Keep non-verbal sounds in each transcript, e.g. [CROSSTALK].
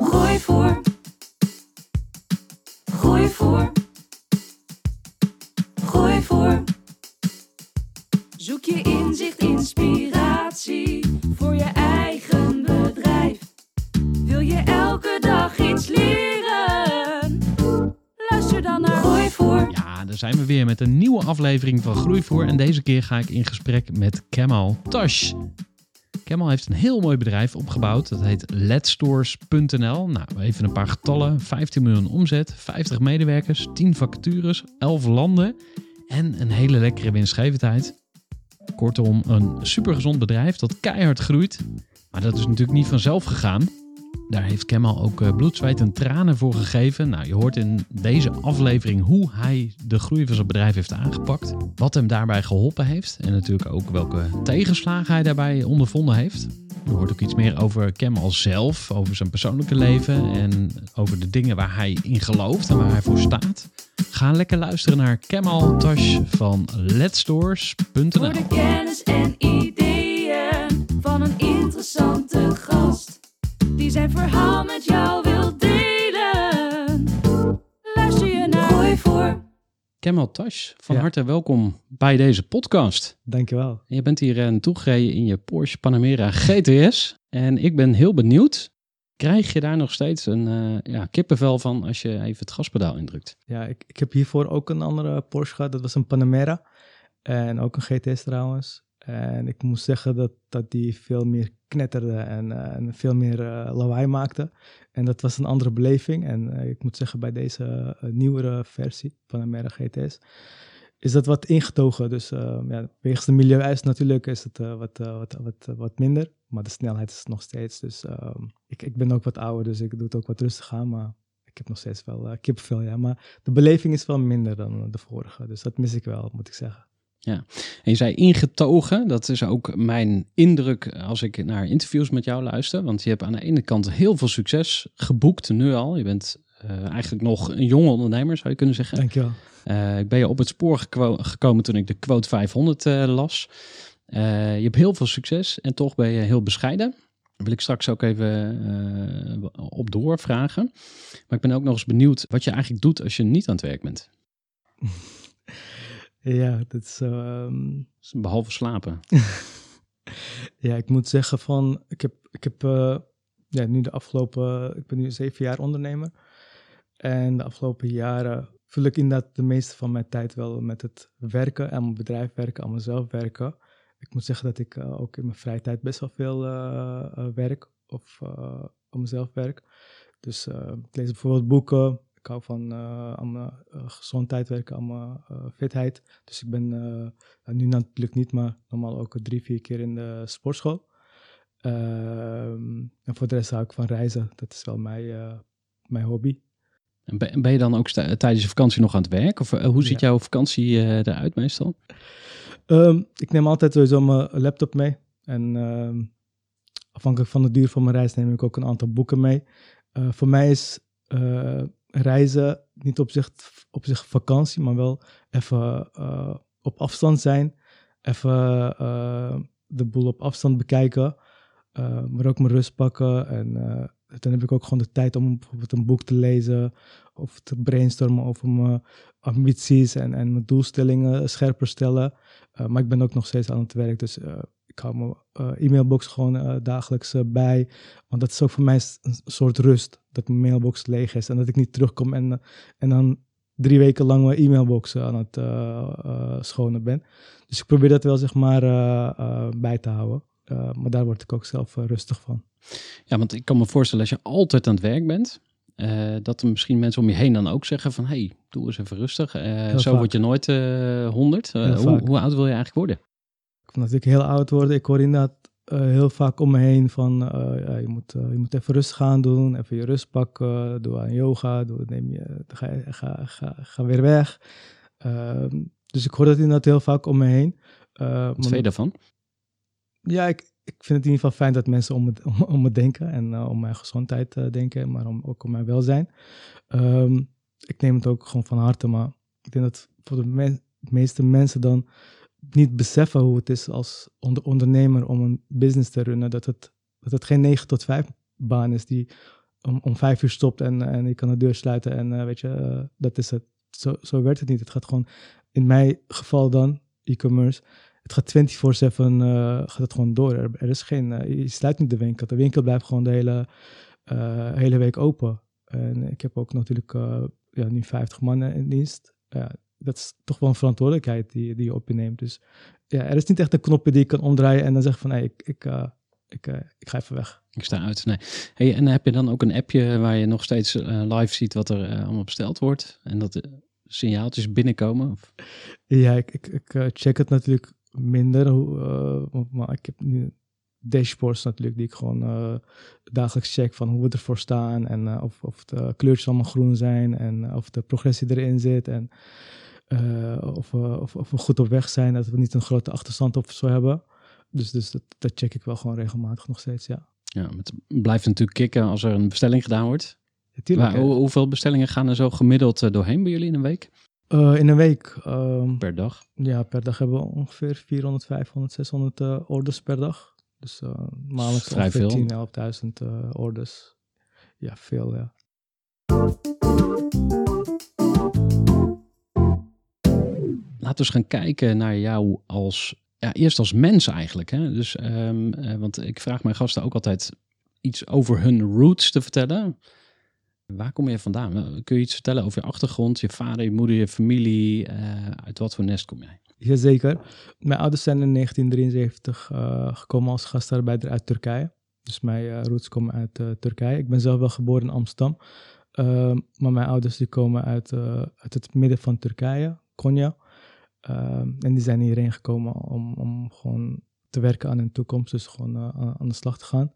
Groeivoer. Groeivoer. Groeivoer. Zoek je inzicht, inspiratie voor je eigen bedrijf. Wil je elke dag iets leren? Luister dan naar Groeivoer. Ja, daar zijn we weer met een nieuwe aflevering van Groeivoer. En deze keer ga ik in gesprek met Kemal Tash. Kemal heeft een heel mooi bedrijf opgebouwd. Dat heet letstores.nl. Nou, even een paar getallen. 15 miljoen omzet, 50 medewerkers, 10 vacatures, 11 landen en een hele lekkere winstgevendheid. Kortom, een supergezond bedrijf dat keihard groeit. Maar dat is natuurlijk niet vanzelf gegaan. Daar heeft Kemal ook eh, bloed, zweet en tranen voor gegeven. Nou, je hoort in deze aflevering hoe hij de groei van zijn bedrijf heeft aangepakt. Wat hem daarbij geholpen heeft. En natuurlijk ook welke tegenslagen hij daarbij ondervonden heeft. Je hoort ook iets meer over Kemal zelf, over zijn persoonlijke leven en over de dingen waar hij in gelooft en waar hij voor staat. Ga lekker luisteren naar Kemal Tash van letstores.nl. Voor de kennis en ideeën van een interessante gast. Die zijn verhaal met jou wil delen. Luister je naar Groeivoer. Kemal Tash, van Ja. harte welkom bij deze podcast. Dankjewel. Je bent hier uh, toegereden in je Porsche Panamera GTS. En ik ben heel benieuwd, krijg je daar nog steeds een eh, ja, kippenvel van als je even het gaspedaal indrukt? Ja, ik, ik heb hiervoor ook een andere Porsche gehad. Dat was een Panamera. En ook een GTS trouwens. En ik moet zeggen dat, dat die veel meer knetterde en, eh, en veel meer eh, lawaai maakte. En dat was een andere beleving. En eh, ik moet zeggen, bij deze nieuwere versie, Panamera GTS, is dat wat ingetogen. Dus ja, wegens de milieueis natuurlijk is het wat, wat, wat, wat minder. Maar de snelheid is nog steeds. Dus ehm, ik, ik ben ook wat ouder, dus ik doe het ook wat rustig aan. Maar ik heb nog steeds wel kippenvel, ja. Maar de beleving is wel minder dan de vorige. Dus dat mis ik wel, moet ik zeggen. En je zei ingetogen, dat is ook mijn indruk als ik naar interviews met jou luister. Want je hebt aan de ene kant heel veel succes geboekt nu al. Je bent eh, eigenlijk nog een jonge ondernemer, zou je kunnen zeggen. Dankjewel. Eh, ik ben je op het spoor gekomen toen ik de quote 500 eh, las. Je hebt heel veel succes en toch ben je heel bescheiden. Daar wil ik straks ook even op doorvragen. Maar ik ben ook nog eens benieuwd wat je eigenlijk doet als je niet aan het werk bent. [LAUGHS] Ja, dat is... ehm, Dus behalve slapen. [LAUGHS] Ja, ik moet zeggen van, ik heb, ik heb eh, ja, nu de afgelopen, ik ben nu zeven jaar ondernemer. En de afgelopen jaren vul ik inderdaad de meeste van mijn tijd wel met het werken, aan mijn bedrijf werken, aan mezelf werken. Ik moet zeggen dat ik eh, ook in mijn vrije tijd best wel veel eh, werk of aan mezelf werk. Dus ik lees bijvoorbeeld boeken. Ik hou van eh, aan mijn eh, gezondheid werken, aan mijn eh, fitheid. Dus ik ben nu natuurlijk niet, maar normaal ook drie, vier keer in de sportschool. Ehm, en voor de rest hou ik van reizen. Dat is wel mijn, mijn hobby. En ben, ben je dan ook tijdens je vakantie nog aan het werk? Of hoe ziet Ja. jouw vakantie eruit meestal? Ehm, ik neem altijd sowieso mijn laptop mee. En ehm, afhankelijk van de duur van mijn reis neem ik ook een aantal boeken mee. Voor mij is reizen niet op zich, op zich vakantie, maar wel even eh, op afstand zijn. Even eh, de boel op afstand bekijken. eh, maar ook mijn rust pakken. En dan heb ik ook gewoon de tijd om bijvoorbeeld een boek te lezen. Of te brainstormen over mijn ambities en, en mijn doelstellingen scherper stellen. Maar ik ben ook nog steeds aan het werk. Dus ik hou mijn eh, e-mailbox gewoon eh, dagelijks eh, bij. Want dat is ook voor mij een soort rust. Dat mijn mailbox leeg is en dat ik niet terugkom en, en dan drie weken lang mijn e-mailbox aan het schonen ben. Dus ik probeer dat wel zeg maar bij te houden. Maar daar word ik ook zelf rustig van. Ja, want ik kan me voorstellen als je altijd aan het werk bent, dat er misschien mensen om je heen dan ook zeggen van, hey, doe eens even rustig. Zo vaak. word je nooit 100. Heel hoe, hoe oud wil je eigenlijk worden? Vond dat ik heel oud word. Ik hoor inderdaad eh, heel vaak om me heen van eh, ja, je, moet, eh, je moet even rust gaan doen, even je rust pakken, doe aan yoga, doe, neem je, ga, ga, ga, ga weer weg. Ehm, dus ik hoor dat inderdaad heel vaak om me heen. Eh, Wat vind je daarvan? ja, ik, ik vind het in ieder geval fijn dat mensen om me, om, om me denken en om mijn gezondheid denken, maar om, ook om mijn welzijn. Ehm, ik neem het ook gewoon van harte, maar ik denk dat voor de meeste mensen dan niet beseffen hoe het is als onder- ondernemer om een business te runnen. Dat het, dat het geen 9 tot 5 baan is die om, om 5 uur stopt en, en je kan de deur sluiten en eh, weet je, eh, dat is het. Zo, zo werkt het niet. Het gaat gewoon, in mijn geval dan, e-commerce, het gaat 24-7 eh, gaat het gewoon door. Er, is geen, je sluit niet de winkel. De winkel blijft gewoon de hele, hele week open. En ik heb ook natuurlijk ja, nu 50 mannen in dienst. Dat is toch wel een verantwoordelijkheid die, die je op je neemt. Dus ja, er is niet echt een knopje die je kan omdraaien en dan zeggen van nee, ik, ik, eh, ik, eh, ik ga even weg. Ik sta uit. Nee. Hey, en heb je dan ook een appje waar je nog steeds eh, live ziet wat er allemaal besteld wordt? En dat de signaaltjes binnenkomen? Of- Ja, ik, ik, ik check het natuurlijk minder. Hoe, maar ik heb nu dashboards natuurlijk die ik gewoon dagelijks check van hoe we ervoor staan. En of, of de kleurtjes allemaal groen zijn en of de progressie erin zit. En eh, of, we- of, of we goed op weg zijn, dat we niet een grote achterstand of zo hebben. Dus, dus dat, dat check ik wel gewoon regelmatig nog steeds, ja. Ja, het blijft natuurlijk kicken als er een bestelling gedaan wordt. Natuurlijk, Maar hoe- hoeveel bestellingen gaan er zo gemiddeld eh, doorheen bij jullie in een week? Eh, in een week, ehm, Per dag? Ja, per dag hebben we ongeveer 400, 500, 600 eh, orders per dag. Dus eh maandelijks Vrij ongeveer veel. 10, 11.000 eh, orders. Ja, veel, ja. Laten we eens gaan kijken naar jou als, ja, eerst als mens eigenlijk. Hè? Dus, ehm, eh, want ik vraag mijn gasten ook altijd iets over hun roots te vertellen. Waar kom je vandaan? Nou, Kun je iets vertellen over je achtergrond, je vader, je moeder, je familie? eh, uit wat voor nest kom jij? Jazeker. Mijn ouders zijn in 1973 eh, gekomen als gastarbeider uit Turkije. Dus mijn roots komen uit Turkije. Ik ben zelf wel geboren in Amsterdam. Ehm, maar mijn ouders die komen uit, uit het midden van Turkije, Konya. Ehm, en die zijn hierheen gekomen om, om gewoon te werken aan hun toekomst. Dus gewoon eh, aan, de slag te gaan.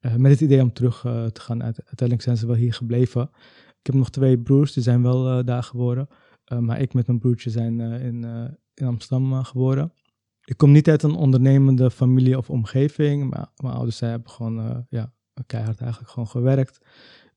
Eh, met het idee om terug eh, te gaan. Uite- Uiteindelijk zijn ze wel hier gebleven. Ik heb nog twee broers, die zijn wel daar geboren. Eh, maar ik met mijn broertje zijn in, in Amsterdam geboren. Ik kom niet uit een ondernemende familie of omgeving. Maar mijn ouders zij hebben gewoon ja, keihard eigenlijk gewoon gewerkt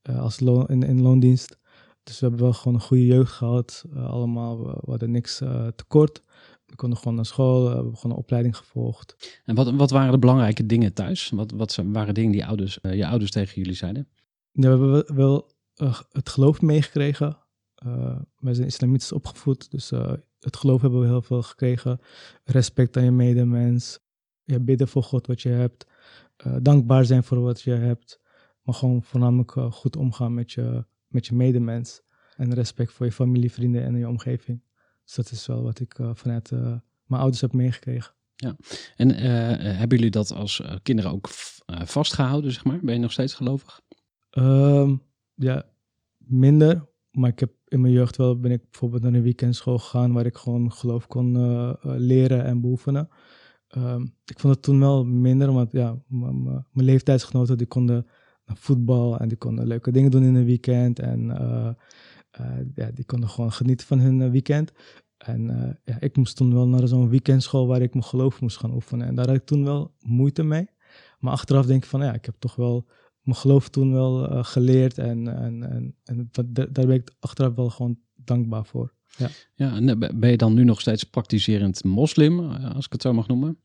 als in, in loondienst. Dus we hebben wel gewoon een goede jeugd gehad. eh, allemaal, we, we hadden niks eh, tekort. We konden gewoon naar school, eh, we hebben gewoon een opleiding gevolgd. En wat, wat waren de belangrijke dingen thuis? Wat, wat waren dingen die ouders, je ouders tegen jullie zeiden? Ja, we hebben wel- het geloof meegekregen. Wij zijn islamitisch opgevoed, dus het geloof hebben we heel veel gekregen. Respect aan je medemens. Ja, bidden voor God wat je hebt. Dankbaar zijn voor wat je hebt. Maar gewoon voornamelijk goed omgaan met je, met je medemens. En respect voor je familie, vrienden en je omgeving. Dus dat is wel wat ik eh, vanuit eh, mijn ouders heb meegekregen. En eh, hebben jullie dat als kinderen ook eh, vastgehouden, zeg maar? Ben je nog steeds gelovig? Ehm, ja, minder. Maar ik heb in mijn jeugd wel, ben ik bijvoorbeeld naar een weekendschool gegaan waar ik gewoon geloof kon leren en beoefenen. Ehm, ik vond het toen wel minder, want ja, mijn leeftijdsgenoten die konden voetbal en die konden leuke dingen doen in een weekend. En eh, eh, ja, die konden gewoon genieten van hun eh, weekend. En ja, ik moest toen wel naar zo'n weekendschool waar ik mijn geloof moest gaan oefenen. En daar had ik toen wel moeite mee. Maar achteraf denk ik van, ja, ik heb toch wel mijn geloof toen wel geleerd. En, en, en, en daar ben ik achteraf wel gewoon dankbaar voor. Ja, en eh, ben je dan nu nog steeds praktiserend moslim, als ik het zo mag noemen?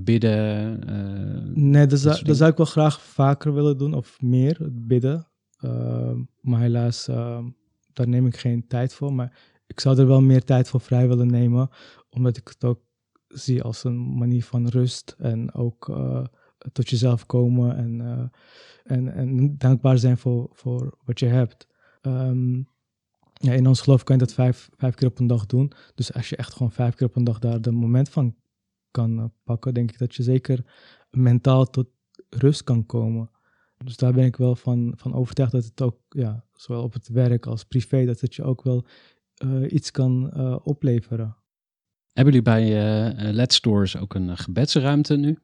Bidden? eh, Nee, dat zou, soort dat zou ik wel graag vaker willen doen, of meer, het bidden. Ehm, maar helaas, ehm, daar neem ik geen tijd voor. Maar ik zou er wel meer tijd voor vrij willen nemen, omdat ik het ook zie als een manier van rust en ook eh, tot jezelf komen en, eh, en, en dankbaar zijn voor, voor wat je hebt. Ehm, ja, in ons geloof kan je dat vijf, vijf keer op een dag doen. Dus als je echt gewoon vijf keer op een dag daar de moment van kan eh, pakken, denk ik dat je zeker mentaal tot rust kan komen. Dus daar ben ik wel van, van overtuigd dat het ook, ja, zowel op het werk als privé, dat het je ook wel eh, iets kan eh, opleveren. Hebben jullie bij eh Let Stores ook een gebedsruimte nu?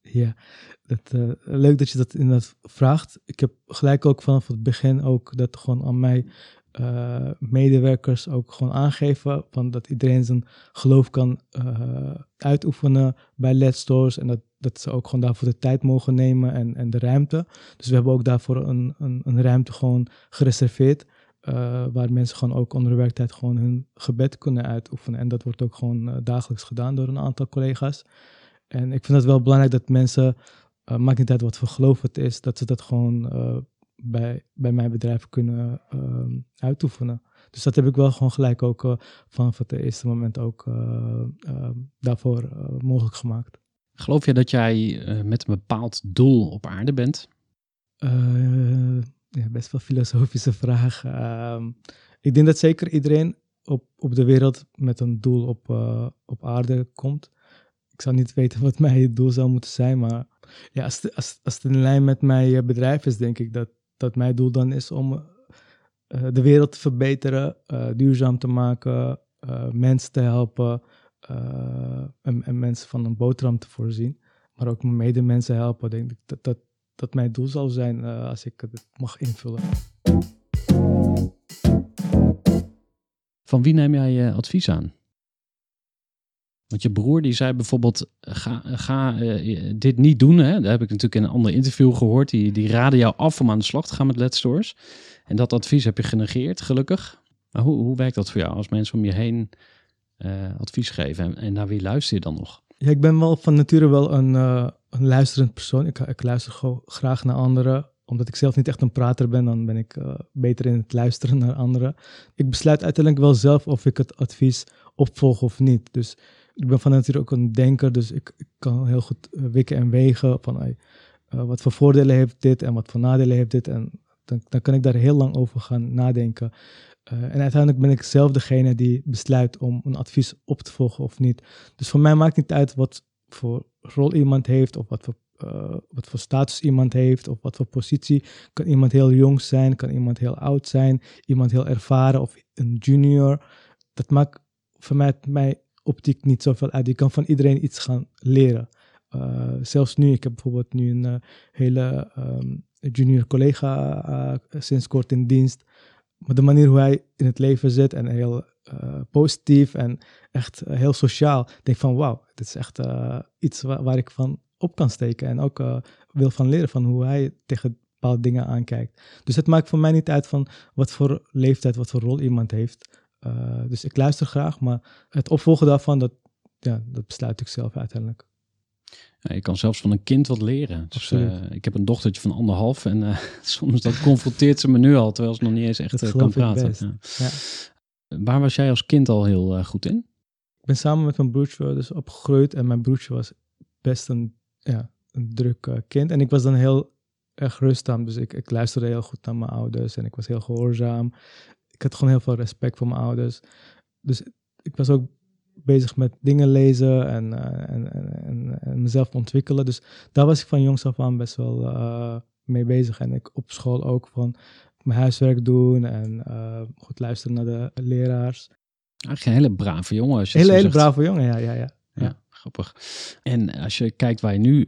Ja, dat, leuk dat je dat inderdaad vraagt. Ik heb gelijk ook vanaf het begin ook dat gewoon aan mij eh, medewerkers ook gewoon aangeven van dat iedereen zijn geloof kan eh, uitoefenen bij Let's Stores en dat, dat ze ook gewoon daarvoor de tijd mogen nemen en, en de ruimte. Dus we hebben ook daarvoor een, een, een ruimte gewoon gereserveerd eh, waar mensen gewoon ook onder de werktijd gewoon hun gebed kunnen uitoefenen. En dat wordt ook gewoon dagelijks gedaan door een aantal collega's. En ik vind het wel belangrijk dat mensen, maakt niet uit wat voor geloof het is, dat ze dat gewoon bij, bij mijn bedrijf kunnen ehm, uitoefenen. Dus dat heb ik wel gewoon gelijk ook eh, vanaf het eerste moment ook eh, ehm, daarvoor eh, mogelijk gemaakt. Geloof je dat jij met een bepaald doel op aarde bent? Ja, best wel filosofische [LAUGHS] vraag. Ehm, ik denk dat zeker iedereen op, op de wereld met een doel op, op aarde komt. Ik zou niet weten wat [LAUGHS] mijn doel zou moeten zijn, maar ja, als, het- als, als het in lijn met mijn bedrijf is, denk ik dat, dat mijn doel dan is om eh, de wereld te verbeteren, eh, duurzaam te maken, eh, mensen te helpen en, en mensen van een boterham te voorzien. Maar ook mijn medemensen helpen, denk ik dat dat, dat mijn doel zal zijn als ik het mag invullen. Van wie neem jij advies aan? Want je broer die zei bijvoorbeeld, ga, ga eh, dit niet doen. Hè? Dat heb ik natuurlijk in een ander interview gehoord. Die, die raden jou af om aan de slag te gaan met Let's Stores. En dat advies heb je genegeerd, gelukkig. Maar hoe, hoe werkt dat voor jou als mensen om je heen eh, advies geven? En, en naar wie luister je dan nog? Ja, ik ben wel van nature wel een, eh, een luisterend persoon. Ik, ik luister gewoon graag naar anderen. Omdat ik zelf niet echt een prater ben, dan ben ik beter in het luisteren naar anderen. Ik besluit uiteindelijk wel zelf of ik het advies opvolg of niet. Dus ik ben van nature ook een denker, dus ik, kan heel goed eh, wikken en wegen van eh, wat voor voordelen heeft dit en wat voor nadelen heeft dit. En dan, dan kan ik daar heel lang over gaan nadenken. Eh, en uiteindelijk ben ik zelf degene die besluit om een advies op te volgen of niet. Dus voor mij maakt niet uit wat voor rol iemand heeft, of wat voor, wat voor status iemand heeft, of wat voor positie. Kan iemand heel jong zijn, kan iemand heel oud zijn, iemand heel ervaren of een junior. Dat maakt voor mij, mijn optiek niet zoveel uit. Je kan van iedereen iets gaan leren. Eh, zelfs nu, ik heb bijvoorbeeld nu een eh, hele ehm, junior collega eh, sinds kort in dienst. Maar de manier hoe hij in het leven zit en heel positief en echt heel sociaal. Denk van wauw, dit is echt iets waar, waar ik van op kan steken. En ook wil van leren van hoe hij tegen bepaalde dingen aankijkt. Dus het maakt voor mij niet uit van wat voor leeftijd, wat voor rol iemand heeft. Eh, dus ik luister graag, maar het opvolgen daarvan, dat, ja, dat besluit ik zelf uiteindelijk. Ja, je kan zelfs van een kind wat leren. Dus, ik heb een dochtertje van anderhalf en eh, [LAUGHS] soms dat confronteert ze me nu al, terwijl ze nog niet eens echt kan praten. Ja. Ja. Waar was jij als kind al heel goed in? Ik ben samen met mijn broertje dus opgegroeid en mijn broertje was best een, ja, een druk kind. En ik was dan heel erg rustzaam, dus ik, ik luisterde heel goed naar mijn ouders en ik was heel gehoorzaam. Ik had gewoon heel veel respect voor mijn ouders. Dus ik was ook bezig met dingen lezen en, eh, en, en, en, mezelf ontwikkelen. Dus daar was ik van jongs af aan best wel eh, mee bezig. En ik op school ook van mijn huiswerk doen en eh, goed luisteren naar de leraars. Eigenlijk een hele brave jongen. Als je Hele, zo hele zegt. brave jongen, ja, ja, ja. Ja, grappig. En als je kijkt waar je nu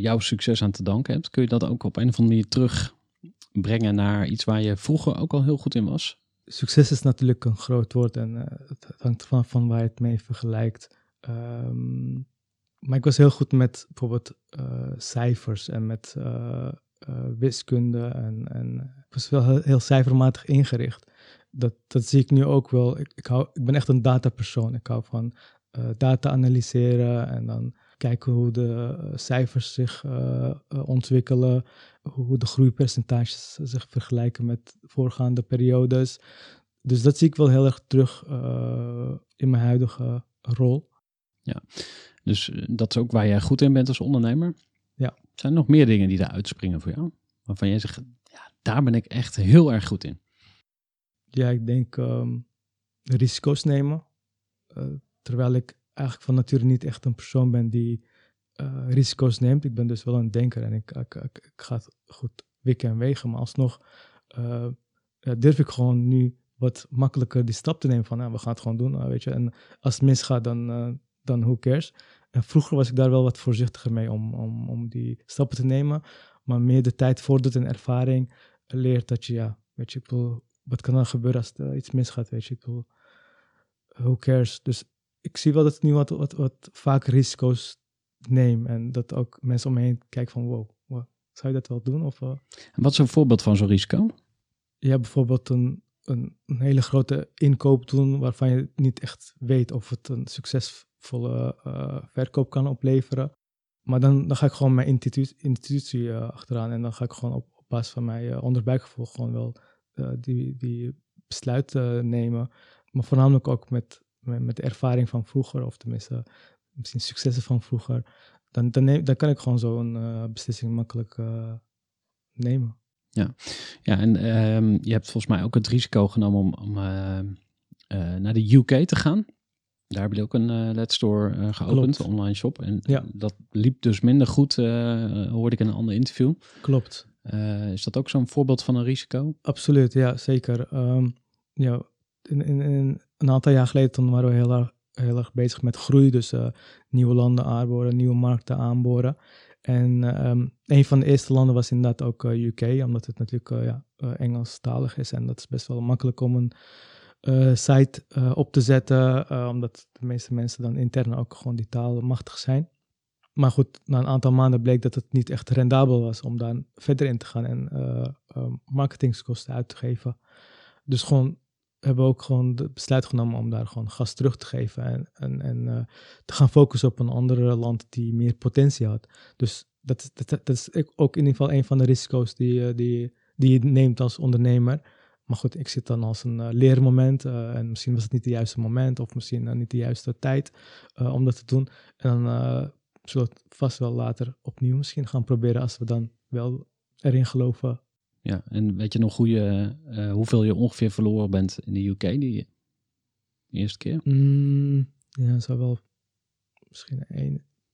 jouw succes aan te danken hebt, kun je dat ook op een of andere manier terugbrengen naar iets waar je vroeger ook al heel goed in was? succes is natuurlijk een groot woord en eh, het hangt van, van waar je het mee vergelijkt. Ehm, maar ik was heel goed met bijvoorbeeld eh, cijfers en met eh, wiskunde en, en ik was wel heel, heel cijfermatig ingericht. Dat, dat zie ik nu ook wel. Ik, hou, ik ben echt een datapersoon. Ik hou van data analyseren en dan kijken hoe de eh, cijfers zich eh, eh, ontwikkelen, hoe de groeipercentages zich vergelijken met voorgaande periodes. Dus dat zie ik wel heel erg terug in mijn huidige rol. Dus eh, dat is ook waar jij goed in bent als ondernemer. Ja. Zijn er nog meer dingen die daar uitspringen voor jou? Waarvan jij zegt, ja, daar ben ik echt heel erg goed in. Ja, ik denk ehm, risico's nemen. Terwijl ik eigenlijk van nature niet echt een persoon ben die eh, risico's neemt. Ik ben dus wel een denker en ik, ik, ik, ga het goed wikken en wegen. Maar alsnog eh, durf ik gewoon nu wat makkelijker die stap te nemen van, nou, we gaan het gewoon doen, eh, weet je. En als het misgaat, dan, eh, dan who cares. En vroeger was ik daar wel wat voorzichtiger mee om, om, om die stappen te nemen. Maar meer de tijd vordert en ervaring leert dat je, ja, weet je, ik bedoel, wat kan er gebeuren als er iets misgaat, weet je. Ik bedoel, who cares. Dus ik zie wel dat ik nu wat, wat, wat vaak risico's neem. En dat ook mensen om me heen kijken van, wow, wow, zou je dat wel doen? Of, En wat is een voorbeeld van zo'n risico? je hebt bijvoorbeeld een, een, een hele grote inkoop doen waarvan je niet echt weet of het een succesvolle eh, verkoop kan opleveren. Maar dan, dan ga ik gewoon mijn institutie, institutie eh, achteraan en dan ga ik gewoon op, op basis van mijn uh, onderbuikgevoel gewoon wel die, die besluit eh, nemen. Maar voornamelijk ook met, met, de ervaring van vroeger, of tenminste misschien successen van vroeger. Dan, dan, neem, dan kan ik gewoon zo'n eh, beslissing makkelijk eh, nemen. Ja, en ehm, je hebt volgens mij ook het risico genomen om, om eh, naar de UK te gaan. Daar heb je ook een Let's Store geopend, Klopt. een online shop. En Ja. dat liep dus minder goed, hoorde ik in een ander interview. Klopt. Is dat ook zo'n voorbeeld van een risico? Absoluut, ja, zeker. Ehm, ja, in, een aantal jaar geleden waren we heel erg, heel erg bezig met groei. Dus eh, nieuwe landen aanboren, nieuwe markten aanboren. En ehm, een van de eerste landen was inderdaad ook eh, UK, omdat het natuurlijk eh, ja, eh, Engelstalig is. En dat is best wel makkelijk om een eh, site eh, op te zetten, eh, omdat de meeste mensen dan intern ook gewoon die taal machtig zijn. Maar goed, na een aantal maanden bleek dat het niet echt rendabel was om daar verder in te gaan en eh, eh, marketingskosten uit te geven. Dus gewoon hebben ook gewoon het besluit genomen om daar gewoon gas terug te geven en, en, en eh, te gaan focussen op een ander land die meer potentie had. Dus dat, is- dat, is ook in ieder geval een van de risico's die, eh, die, die je neemt als ondernemer. Maar goed, ik zit dan als een eh, leermoment en misschien was het niet het juiste moment of misschien niet de juiste tijd om dat te doen. En dan zullen we het vast wel later opnieuw misschien gaan proberen als we dan wel erin geloven. Ja, en weet je nog hoe je, eh, hoeveel je ongeveer verloren bent in de UK die eerste keer? Mm, ja, het zou wel misschien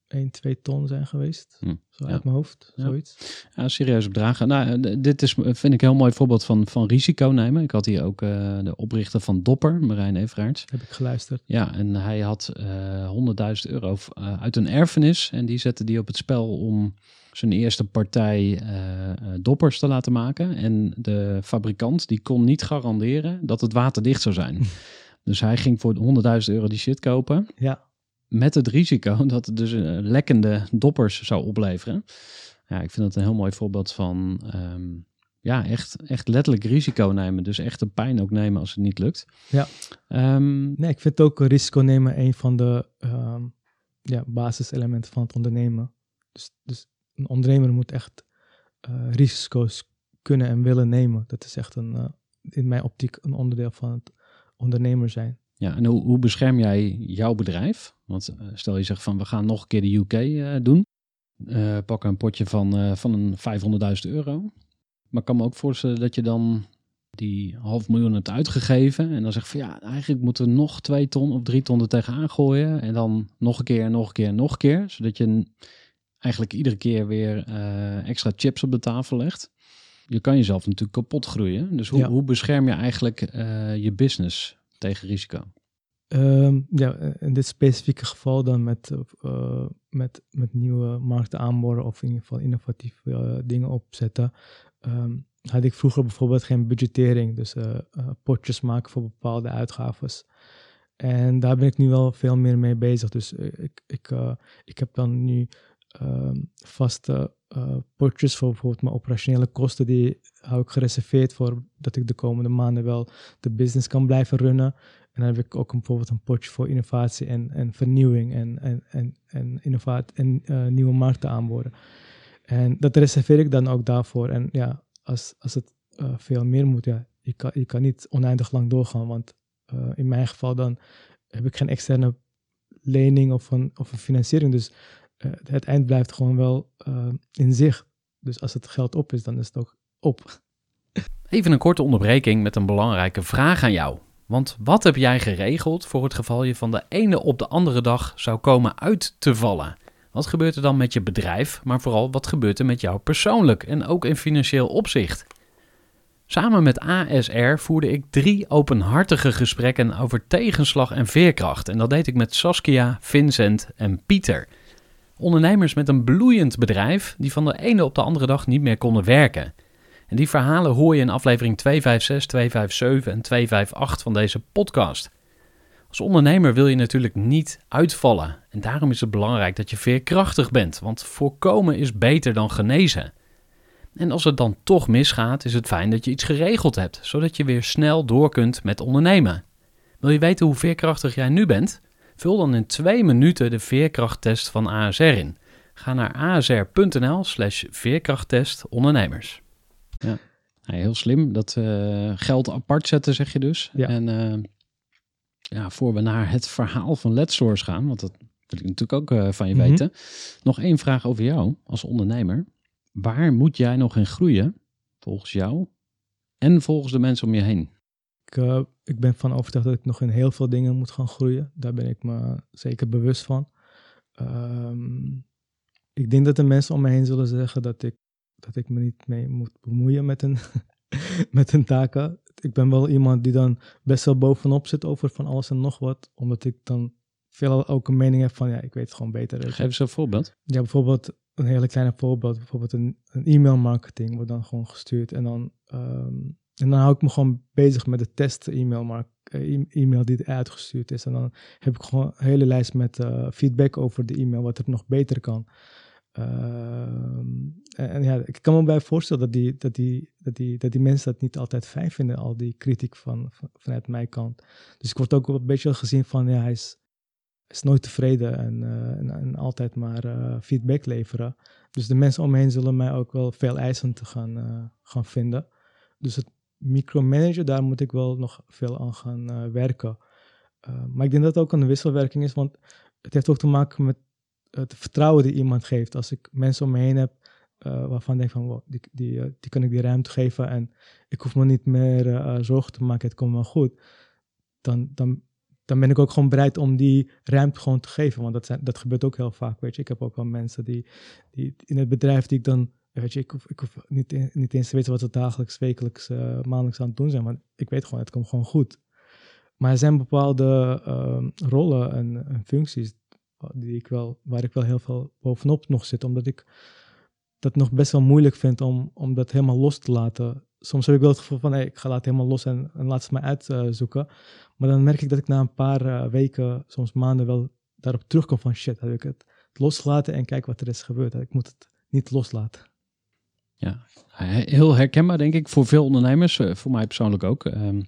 1, 2 ton zijn geweest. Hm, Zo ja. uit mijn hoofd, zoiets. Ja, serieuze bedragen. Nou, eh, dit is, vind ik een heel mooi voorbeeld van, van risico nemen. Ik had hier ook eh, de oprichter van Dopper, Marijn Everaerts. Heb ik geluisterd. Ja, en hij had eh 100.000 euro uit een erfenis. En die zette die op het spel om zijn eerste partij eh, eh, doppers te laten maken. En de fabrikant die kon niet garanderen dat het waterdicht zou zijn. [LAUGHS] dus hij ging voor 100.000 euro die shit kopen. Ja, Met het risico dat het dus eh, lekkende doppers zou opleveren. Ja, ik vind dat een heel mooi voorbeeld van... ehm, ja, echt, echt letterlijk risico nemen. Dus echt de pijn ook nemen als het niet lukt. Ja. Ehm, nee, ik vind ook risico nemen een van de ehm, ja, basiselementen van het ondernemen. Dus, dus een ondernemer moet echt eh, risico's kunnen en willen nemen. Dat is echt een, eh, in mijn optiek een onderdeel van het ondernemer zijn. Ja, en hoe, hoe bescherm jij jouw bedrijf? Want eh, stel je zegt van we gaan nog een keer de UK doen. Eh, pak een potje van, van een 500.000 euro. Maar ik kan me ook voorstellen dat je dan die half miljoen hebt uitgegeven. En dan zegt van ja, eigenlijk moeten we nog twee ton of drie ton er tegenaan gooien. En dan nog een keer, nog een keer, nog een keer. Zodat je eigenlijk iedere keer weer eh, extra chips op de tafel legt. Je kan jezelf natuurlijk kapot groeien. Dus hoe, Ja. hoe bescherm je eigenlijk eh, je business tegen risico? Ehm, ja, in dit specifieke geval dan met, eh, met, met nieuwe markten aanboren of in ieder geval innovatieve eh, dingen opzetten. Ehm, had ik vroeger bijvoorbeeld geen budgettering, dus eh, eh, potjes maken voor bepaalde uitgaves. En daar ben ik nu wel veel meer mee bezig. Dus eh, ik, ik, eh, ik heb dan nu ehm, vaste eh, potjes voor bijvoorbeeld mijn operationele kosten. Die hou ik gereserveerd voor dat ik de komende maanden wel de business kan blijven runnen. En dan heb ik ook een, bijvoorbeeld een potje voor innovatie en, en vernieuwing en, en, en, en, innovatie en eh, nieuwe markten aanboren. En dat reserveer ik dan ook daarvoor. En ja, als, als het eh, veel meer moet, ja, je kan, je kan niet oneindig lang doorgaan. Want in mijn geval dan heb ik geen externe lening of een, of een financiering. Dus het eind blijft gewoon wel eh, in zich. Dus als het geld op is, dan is het ook op. Even een korte onderbreking met een belangrijke vraag aan jou. Want wat heb jij geregeld voor het geval je van de ene op de andere dag zou komen uit te vallen? Wat gebeurt er dan met je bedrijf, maar vooral wat gebeurt er met jou persoonlijk en ook in financieel opzicht? Samen met ASR voerde ik drie openhartige gesprekken over tegenslag en veerkracht. En dat deed ik met Saskia, Vincent en Pieter. Ondernemers met een bloeiend bedrijf die van de ene op de andere dag niet meer konden werken. En die verhalen hoor je in aflevering 256, 257 en 258 van deze podcast. Als ondernemer wil je natuurlijk niet uitvallen. En daarom is het belangrijk dat je veerkrachtig bent, want voorkomen is beter dan genezen. En als het dan toch misgaat, is het fijn dat je iets geregeld hebt, zodat je weer snel door kunt met ondernemen. Wil je weten hoe veerkrachtig jij nu bent? Vul dan in twee minuten de veerkrachttest van ASR in. Ga naar asr.nl slash veerkrachttest ondernemers. Ja, heel slim. Dat uh, geld apart zetten, zeg je dus. Ja. En uh, ja, voor we naar het verhaal van Let's Source gaan, want dat wil ik natuurlijk ook uh, van je Mhm. weten. Nog één vraag over jou als ondernemer. Waar moet jij nog in groeien, volgens jou en volgens de mensen om je heen? Ik, uh, ik ben van overtuigd dat ik nog in heel veel dingen moet gaan groeien. Daar ben ik me zeker bewust van. Um, ik denk dat de mensen om me heen zullen zeggen dat ik, dat ik me niet mee moet bemoeien met hun, [LAUGHS] met hun taken. Ik ben wel iemand die dan best wel bovenop zit over van alles en nog wat. Omdat ik dan veel ook een mening heb van ja, ik weet het gewoon beter. Geef eens een voorbeeld. Ja, bijvoorbeeld een hele kleine voorbeeld. Bijvoorbeeld een, een e-mail marketing wordt dan gewoon gestuurd. En dan, um, en dan hou ik me gewoon bezig met de test e-mail, e-mail die uitgestuurd is. En dan heb ik gewoon een hele lijst met uh, feedback over de e-mail, wat er nog beter kan. Uh, en, ja, ik kan me bij voorstellen dat die, dat, die, dat, die, dat die mensen dat niet altijd fijn vinden, al die kritiek van, van, vanuit mijn kant. Dus ik word ook een beetje gezien van, ja, hij is, is nooit tevreden en, uh, en, altijd maar feedback leveren. Dus de mensen om me heen zullen mij ook wel veel eisend gaan, gaan vinden. Dus het micromanagen, daar moet ik wel nog veel aan gaan uh, werken. maar ik denk dat het ook een wisselwerking is, want het heeft ook te maken met het vertrouwen die iemand geeft. Als ik mensen om me heen heb uh, waarvan ik denk van, die, die, die kan ik die ruimte geven en ik hoef me niet meer zorgen te maken, het komt wel goed. Dan, dan, dan ben ik ook gewoon bereid om die ruimte gewoon te geven. Want dat, zijn, dat gebeurt ook heel vaak, weet je. Ik heb ook wel mensen die, die in het bedrijf die ik dan, weet je, ik hoef, ik niet, niet eens te weten wat ze dagelijks, wekelijks, uh, maandelijks aan het doen zijn. Want ik weet gewoon, het komt gewoon goed. Maar er zijn bepaalde uh, rollen en, functies die ik wel, waar ik wel heel veel bovenop nog zit. Omdat ik dat nog best wel moeilijk vind om, om dat helemaal los te laten. Soms heb ik wel het gevoel van, hey, ik ga het helemaal los en, laat ze mij uitzoeken. Maar dan merk ik dat ik na een paar uh, weken, soms maanden, wel daarop terugkom van shit, heb ik het losgelaten en kijk wat er is gebeurd. Ik moet het niet loslaten. Ja, heel herkenbaar denk ik voor veel ondernemers, eh, voor mij persoonlijk ook. Um,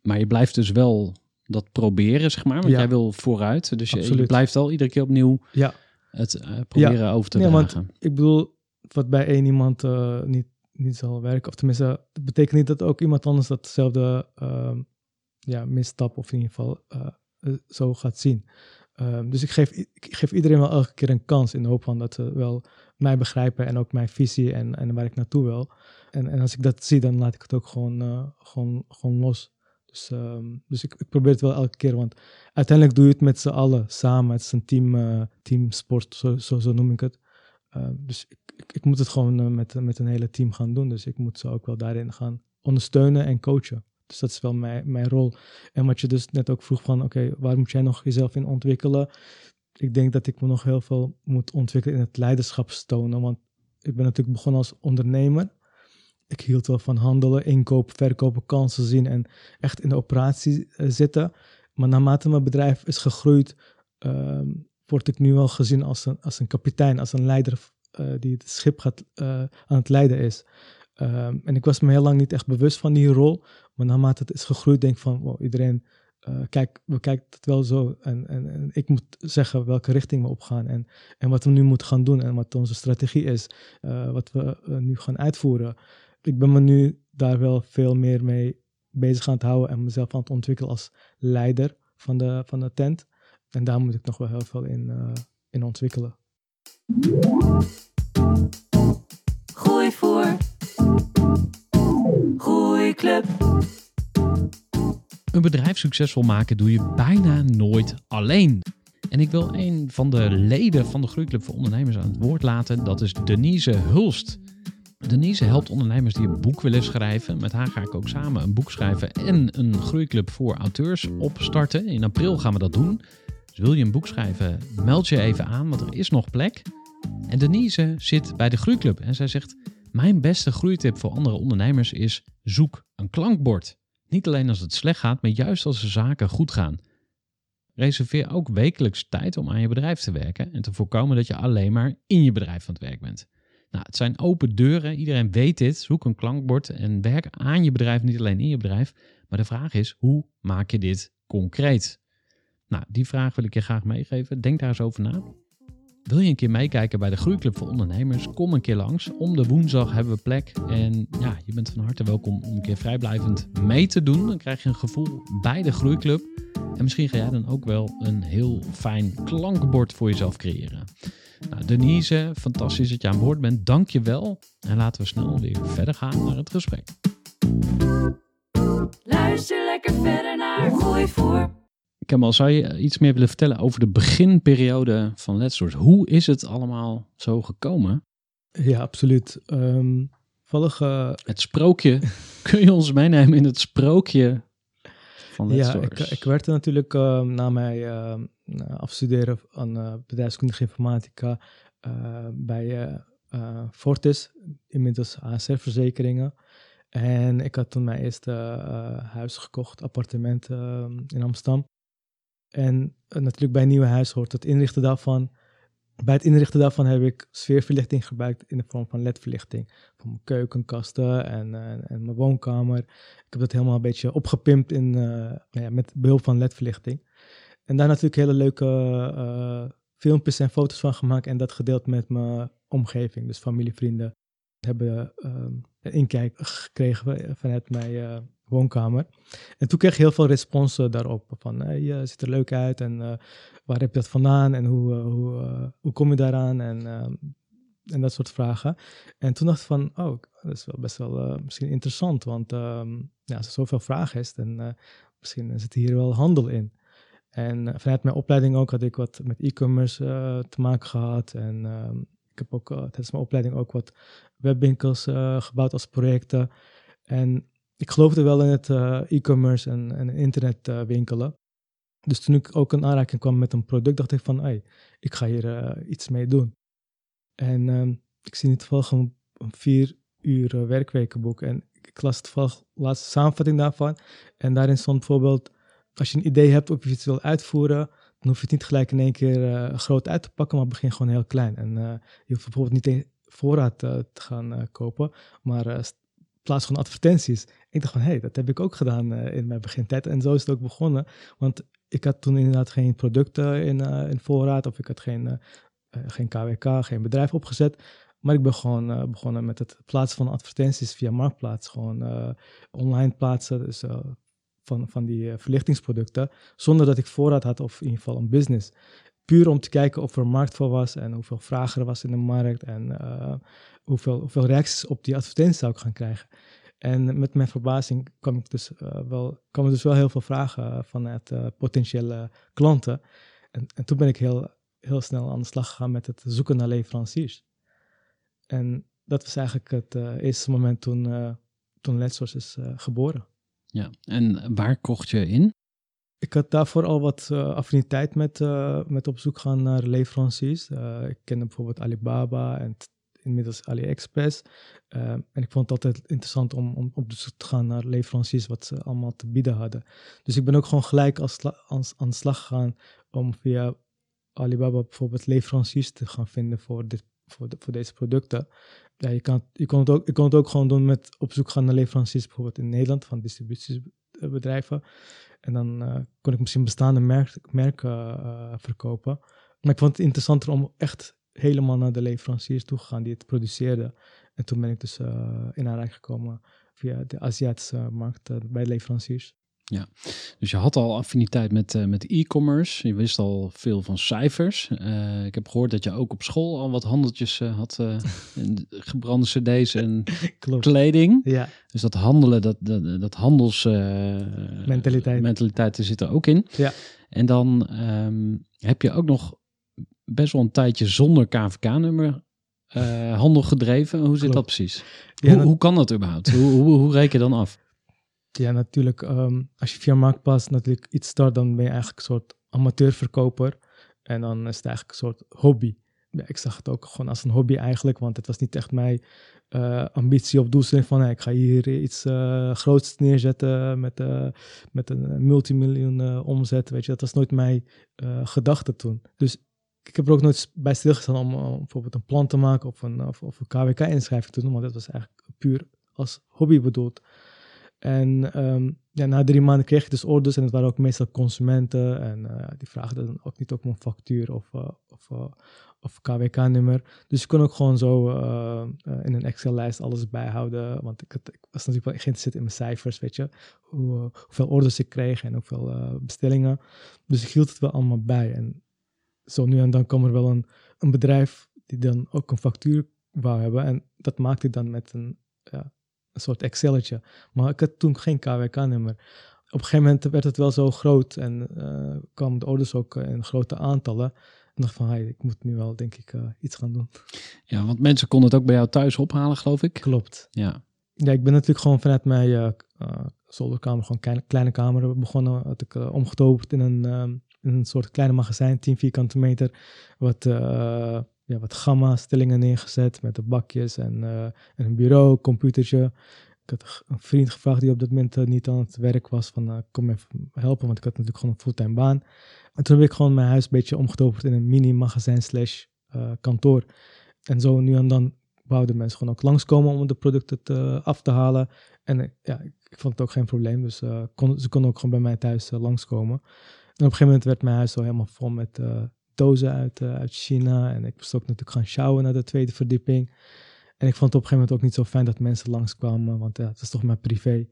maar je blijft dus wel dat proberen, zeg maar, want Ja. jij wil vooruit. Dus je, blijft al iedere keer opnieuw Ja. het eh, proberen over te Nee, dragen. want ik bedoel, wat bij één iemand uh, niet, niet zal werken, of tenminste, dat betekent niet dat ook iemand anders datzelfde uh, ja, misstap, of in ieder geval zo gaat zien. Um, dus ik geef, ik geef iedereen wel elke keer een kans in de hoop van dat ze wel mij begrijpen en ook mijn visie en, en waar ik naartoe wil. En, en als ik dat zie, dan laat ik het ook gewoon, uh, gewoon, gewoon los. Dus, um, dus ik, ik, probeer het wel elke keer, want uiteindelijk doe je het met z'n allen samen. Het is een team, uh, teamsport, zo, zo, zo noem ik het. Uh, dus ik, ik, ik, moet het gewoon uh, met, met een hele team gaan doen. Dus ik moet ze ook wel daarin gaan ondersteunen en coachen. Dus dat is wel mijn, mijn rol. En wat je dus net ook vroeg van, oké, waar moet jij nog jezelf in ontwikkelen? Ik denk dat ik me nog heel veel moet ontwikkelen in het leiderschapstonen. Want ik ben natuurlijk begonnen als ondernemer. Ik hield wel van handelen, inkopen, verkopen, kansen zien en echt in de operatie uh, zitten. Maar naarmate mijn bedrijf is gegroeid, uh, word ik nu wel gezien als een, als een kapitein, als een leider uh, die het schip gaat, uh, aan het leiden is. Um, en ik was me heel lang niet echt bewust van die rol. Maar naarmate het is gegroeid, denk ik van wow, iedereen uh, kijk, we kijken het wel zo. En, en, ik moet zeggen welke richting we opgaan. En, en wat we nu moeten gaan doen. En wat onze strategie is. Uh, wat we uh, nu gaan uitvoeren. Ik ben me nu daar wel veel meer mee bezig aan het houden. En mezelf aan het ontwikkelen als leider van de, van de tent. en daar moet ik nog wel heel veel in, eh, in ontwikkelen. Gooi voor. Groeiclub. Een bedrijf succesvol maken doe je bijna nooit alleen. En ik wil een van de leden van de Groeiclub voor Ondernemers aan het woord laten. Dat is Denise Hulst. Denise helpt ondernemers die een boek willen schrijven. Met haar ga ik ook samen een boek schrijven en een groeiclub voor auteurs opstarten. In april gaan we dat doen. Dus wil je een boek schrijven, meld je even aan, want er is nog plek. En Denise zit bij de groeiclub en zij zegt... Mijn beste groeitip voor andere ondernemers is zoek een klankbord. Niet alleen als het slecht gaat, maar juist als de zaken goed gaan. Reserveer ook wekelijks tijd om aan je bedrijf te werken en te voorkomen dat je alleen maar in je bedrijf aan het werk bent. Nou, het zijn open deuren, iedereen weet dit. Zoek een klankbord en werk aan je bedrijf, niet alleen in je bedrijf. Maar de vraag is, hoe maak je dit concreet? Nou, die vraag wil ik je graag meegeven. Denk daar eens over na. Wil je een keer meekijken bij de Groeiclub voor Ondernemers? Kom een keer langs. Om de woensdag hebben we plek. En ja, je bent van harte welkom om een keer vrijblijvend mee te doen. Dan krijg je een gevoel bij de Groeiclub. En misschien ga jij dan ook wel een heel fijn klankbord voor jezelf creëren. Nou, Denise, fantastisch dat je aan boord bent. Dank je wel. En laten we snel weer verder gaan naar het gesprek. Luister lekker verder naar Gooi. Kemal, zou je iets meer willen vertellen over de beginperiode van Let's? Hoe is het allemaal zo gekomen? Ja, absoluut. Ehm toevallig, eh, Het sprookje. [LAUGHS] Kun je ons meenemen in het sprookje van Let's ja, ik, ik werkte natuurlijk ehm, na mijn ehm, afstuderen aan eh, bedrijfskundige informatica eh, bij Fortis, inmiddels ASR-verzekeringen. En ik had toen mijn eerste huis gekocht, appartement in Amsterdam. En eh, natuurlijk bij een nieuw huis hoort het inrichten daarvan. Bij het inrichten daarvan heb ik sfeerverlichting gebruikt in de vorm van ledverlichting. Van mijn keukenkasten en, en, en mijn woonkamer. Ik heb dat helemaal een beetje opgepimpt in, eh, nou ja, met behulp van ledverlichting. En daar natuurlijk hele leuke eh, filmpjes en foto's van gemaakt. En dat gedeeld met mijn omgeving. Dus familie, vrienden hebben ehm, een inkijk gekregen vanuit mijn eh, woonkamer. En toen kreeg ik heel veel respons eh, daarop. Van, hey, je ziet er leuk uit en eh, waar heb je dat vandaan en hoe, eh, hoe, eh, hoe kom je daaraan en, ehm, en dat soort vragen. En toen dacht ik van, oh, dat is wel best wel misschien interessant, want ehm, ja, als er zoveel vragen is, dan misschien zit hier wel handel in. En vanuit mijn opleiding ook had ik wat met e-commerce te maken gehad. En ehm, ik heb ook tijdens mijn opleiding ook wat webwinkels gebouwd als projecten. En ik geloofde wel in het eh, e-commerce en, en internet eh, winkelen. Dus toen ik ook in aanraking kwam met een product, dacht ik van, hey, ik ga hier eh, iets mee doen. En ehm, ik zie nu toevallig een, een vier uur werkwekenboek. En ik las toevallig de laatste samenvatting daarvan. En daarin stond bijvoorbeeld, als je een idee hebt of je iets wil uitvoeren, dan hoef je het niet gelijk in één keer groot uit te pakken, maar begin gewoon heel klein. En je hoeft bijvoorbeeld niet in voorraad te gaan kopen, maar plaats gewoon advertenties. Ik dacht van, hé, hey, dat heb ik ook gedaan eh, in mijn begintijd. En zo is het ook begonnen, want ik had toen inderdaad geen producten in, eh, in voorraad, of ik had geen, eh, geen KWK, geen bedrijf opgezet. Maar ik ben gewoon begonnen met het plaatsen van advertenties via Marktplaats. Gewoon online plaatsen, dus van, van die verlichtingsproducten. Zonder dat ik voorraad had of in ieder geval een business. Puur om te kijken of er markt voor was en hoeveel vragen er was in de markt. En eh, hoeveel, hoeveel reacties op die advertenties zou ik gaan krijgen. En met mijn verbazing kwam, ik dus, eh, wel, kwamen dus wel heel veel vragen vanuit eh, potentiële klanten. En, en toen ben ik heel, heel snel aan de slag gegaan met het zoeken naar leveranciers. En dat was eigenlijk het eerste moment toen, toen Let's Source is geboren. Ja, en waar kocht je in? Ik had daarvoor al wat eh, affiniteit met, eh, met op zoek gaan naar leveranciers. Eh, ik kende bijvoorbeeld Alibaba en inmiddels AliExpress. En ik vond het altijd interessant om, om op zoek te gaan naar leveranciers wat ze allemaal te bieden hadden. Dus ik ben ook gewoon gelijk als, aan de slag gegaan om via Alibaba bijvoorbeeld leveranciers te gaan vinden voor, dit, voor, de- voor deze producten. Ja, je, kan, je, kon het ook, je kon het ook gewoon doen met op zoek gaan naar leveranciers bijvoorbeeld in Nederland van distributiebedrijven. En dan eh, kon ik misschien bestaande merk, merken eh, verkopen. Maar ik vond het interessanter om echt helemaal naar de leveranciers toe te gaan die het produceerden. En toen ben ik dus eh, in aanraking gekomen via de Aziatische markt bij leveranciers. Dus je had al affiniteit met, eh, met e-commerce. Je wist al veel van cijfers. Eh, ik heb gehoord dat je ook op school al wat handeltjes eh, had. gebrande cd's en [LAUGHS] kleding. Ja, Dus dat handelen, dat, dat, dat handels... Mentaliteit. Mentaliteit zit er ook in. Ja. En dan ehm, heb je ook nog best wel een tijdje zonder KVK-nummer handel gedreven. Hoe zit Klopt. dat precies? Ja, hoe, hoe kan dat überhaupt? hoe, hoe, hoe reken je dan af? Ja natuurlijk. ehm, als je via Marktplaats natuurlijk iets start, dan ben je eigenlijk een soort amateurverkoper. En dan is het eigenlijk een soort hobby. Ik zag het ook gewoon als een hobby eigenlijk, want het was niet echt mijn eh, ambitie of doelstelling van ik ga hier iets eh groots neerzetten met, eh, met een multimiljoen omzet. Weet je, dat was nooit mijn gedachte toen. Dus ik heb er ook nooit bij stilgestaan om, om bijvoorbeeld een plan te maken of een, of, of een KWK-inschrijving te doen, want dat was eigenlijk puur als hobby bedoeld. En ehm, ja, na drie maanden kreeg ik dus orders en het waren ook meestal consumenten. En eh, die vraagden dan ook niet op mijn factuur of, eh, of, eh, of KWK-nummer. Dus ik kon ook gewoon zo in een Excel-lijst alles bijhouden. Want ik, ik was natuurlijk wel geïnteresseerd in mijn cijfers, weet je. Hoe, hoeveel orders ik kreeg en hoeveel bestellingen. Dus ik hield het wel allemaal bij. En zo nu en dan kwam er wel een, een bedrijf die dan ook een factuur wou hebben. En dat maakte ik dan met een, ja, een soort Excelletje. Maar ik had toen geen KWK-nummer. Op een gegeven moment werd het wel zo groot en eh kwamen de orders ook in grote aantallen. En dacht van, hey, ik moet nu wel, denk ik, eh, iets gaan doen. Ja, want mensen konden het ook bij jou thuis ophalen, geloof ik. Klopt. Ja, Ja, ik ben natuurlijk gewoon vanuit mijn eh, zolderkamer, gewoon kleine, kleine kamer begonnen. Had ik uh, omgetoverd in een, in een soort kleine magazijn, 10 vierkante meter. Wat, ja, wat gamma-stellingen neergezet met de bakjes en, uh, en een bureau, computertje. Ik had een vriend gevraagd die op dat moment niet aan het werk was. Van kom even helpen, want ik had natuurlijk gewoon een fulltime baan. En toen heb ik gewoon mijn huis een beetje omgetoverd in een mini-magazijn slash kantoor. En zo nu en dan wouden mensen gewoon ook langskomen om de producten te, af te halen. En ja, ik, vond het ook geen probleem. Dus ze konden ook gewoon bij mij thuis langskomen. En op een gegeven moment werd mijn huis zo helemaal vol met dozen uit, uit China. En ik moest ook natuurlijk gaan sjouwen naar de tweede verdieping. En ik vond het op een gegeven moment ook niet zo fijn dat mensen langskwamen. Want ja, het is toch maar privé.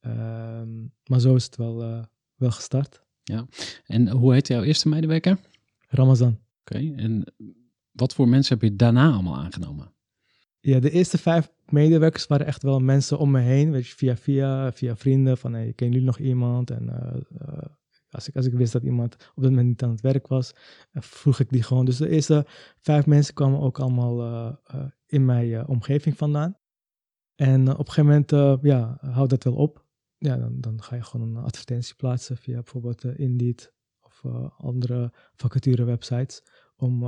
Um, maar zo is het wel, uh, wel gestart. Ja, en hoe heet jouw eerste medewerker? Ramazan. Oké, okay. en wat voor mensen heb je daarna allemaal aangenomen? Ja, de eerste vijf medewerkers waren echt wel mensen om me heen, weet je, via via, via vrienden, van hey, kennen jullie nog iemand? En uh, uh, als, ik, als ik wist dat iemand op dat moment niet aan het werk was, uh, vroeg ik die gewoon. Dus de eerste vijf mensen kwamen ook allemaal uh, in mijn omgeving vandaan. En op een gegeven moment, ja, houdt dat wel op. Ja, dan, dan ga je gewoon een advertentie plaatsen via bijvoorbeeld Indeed of andere vacature websites om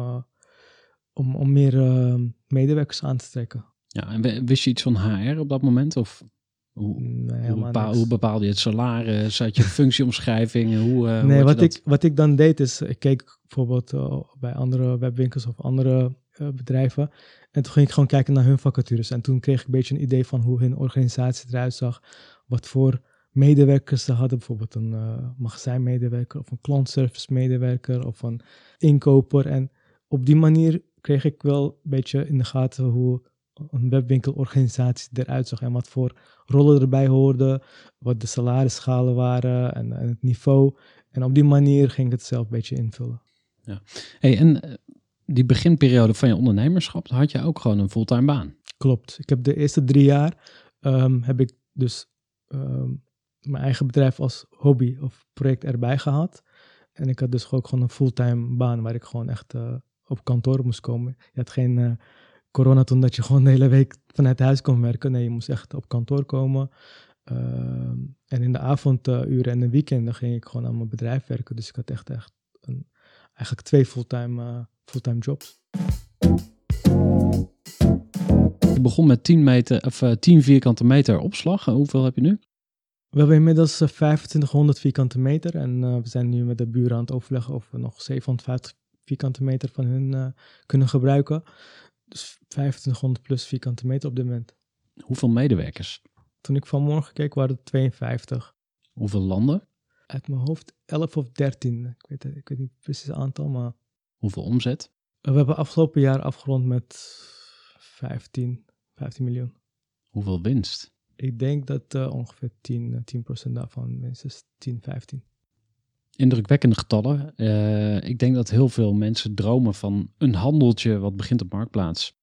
om, om meer medewerkers aan te trekken. Ja, en wist je iets van HR op dat moment? Of hoe, nee, hoe, bepaal, hoe bepaalde je het salaris? Had je functieomschrijving? Hoe, uh, nee, hoe wat ik, wat ik dan deed is, ik keek bijvoorbeeld uh, bij andere webwinkels of andere bedrijven. En toen ging ik gewoon kijken naar hun vacatures. En toen kreeg ik een beetje een idee van hoe hun organisatie eruit zag. Wat voor medewerkers ze hadden. Bijvoorbeeld een magazijnmedewerker of een klantservice medewerker of een inkoper. En op die manier kreeg ik wel een beetje in de gaten hoe een webwinkelorganisatie eruit zag en wat voor rollen erbij hoorden, wat de salarisschalen waren en, en, het niveau. En op die manier ging ik het zelf een beetje invullen. Ja. Hey, en die beginperiode van je ondernemerschap, had je ook gewoon een fulltime baan? Klopt. Ik heb de eerste drie jaar um, heb ik dus um, mijn eigen bedrijf als hobby of project erbij gehad. En ik had dus ook gewoon een fulltime baan waar ik gewoon echt uh, op kantoor moest komen. Je had geen uh, corona toen dat je gewoon de hele week vanuit huis kon werken. Nee, je moest echt op kantoor komen. Uh, en in de avonduren en de weekenden ging ik gewoon aan mijn bedrijf werken. Dus ik had echt, echt een, eigenlijk twee fulltime, uh, fulltime jobs. Je begon met 10, meter, of, 10 vierkante meter opslag. Hoeveel heb je nu? We hebben inmiddels 2500 vierkante meter. En we zijn nu met de buren aan het overleggen of we nog 750 vierkante meter van hun kunnen gebruiken. Dus 2500 plus vierkante meter op dit moment. Hoeveel medewerkers? Toen ik vanmorgen keek waren het 52. Hoeveel landen? Uit mijn hoofd 11 of 13. Ik weet, ik weet niet precies het aantal, maar... Hoeveel omzet? We hebben afgelopen jaar afgerond met 15, 15 miljoen. Hoeveel winst? Ik denk dat eh, ongeveer 10, eh, 10% daarvan, minstens 10, 15. Indrukwekkende getallen. Eh, ik denk dat heel veel mensen dromen van een handeltje wat begint op Marktplaats.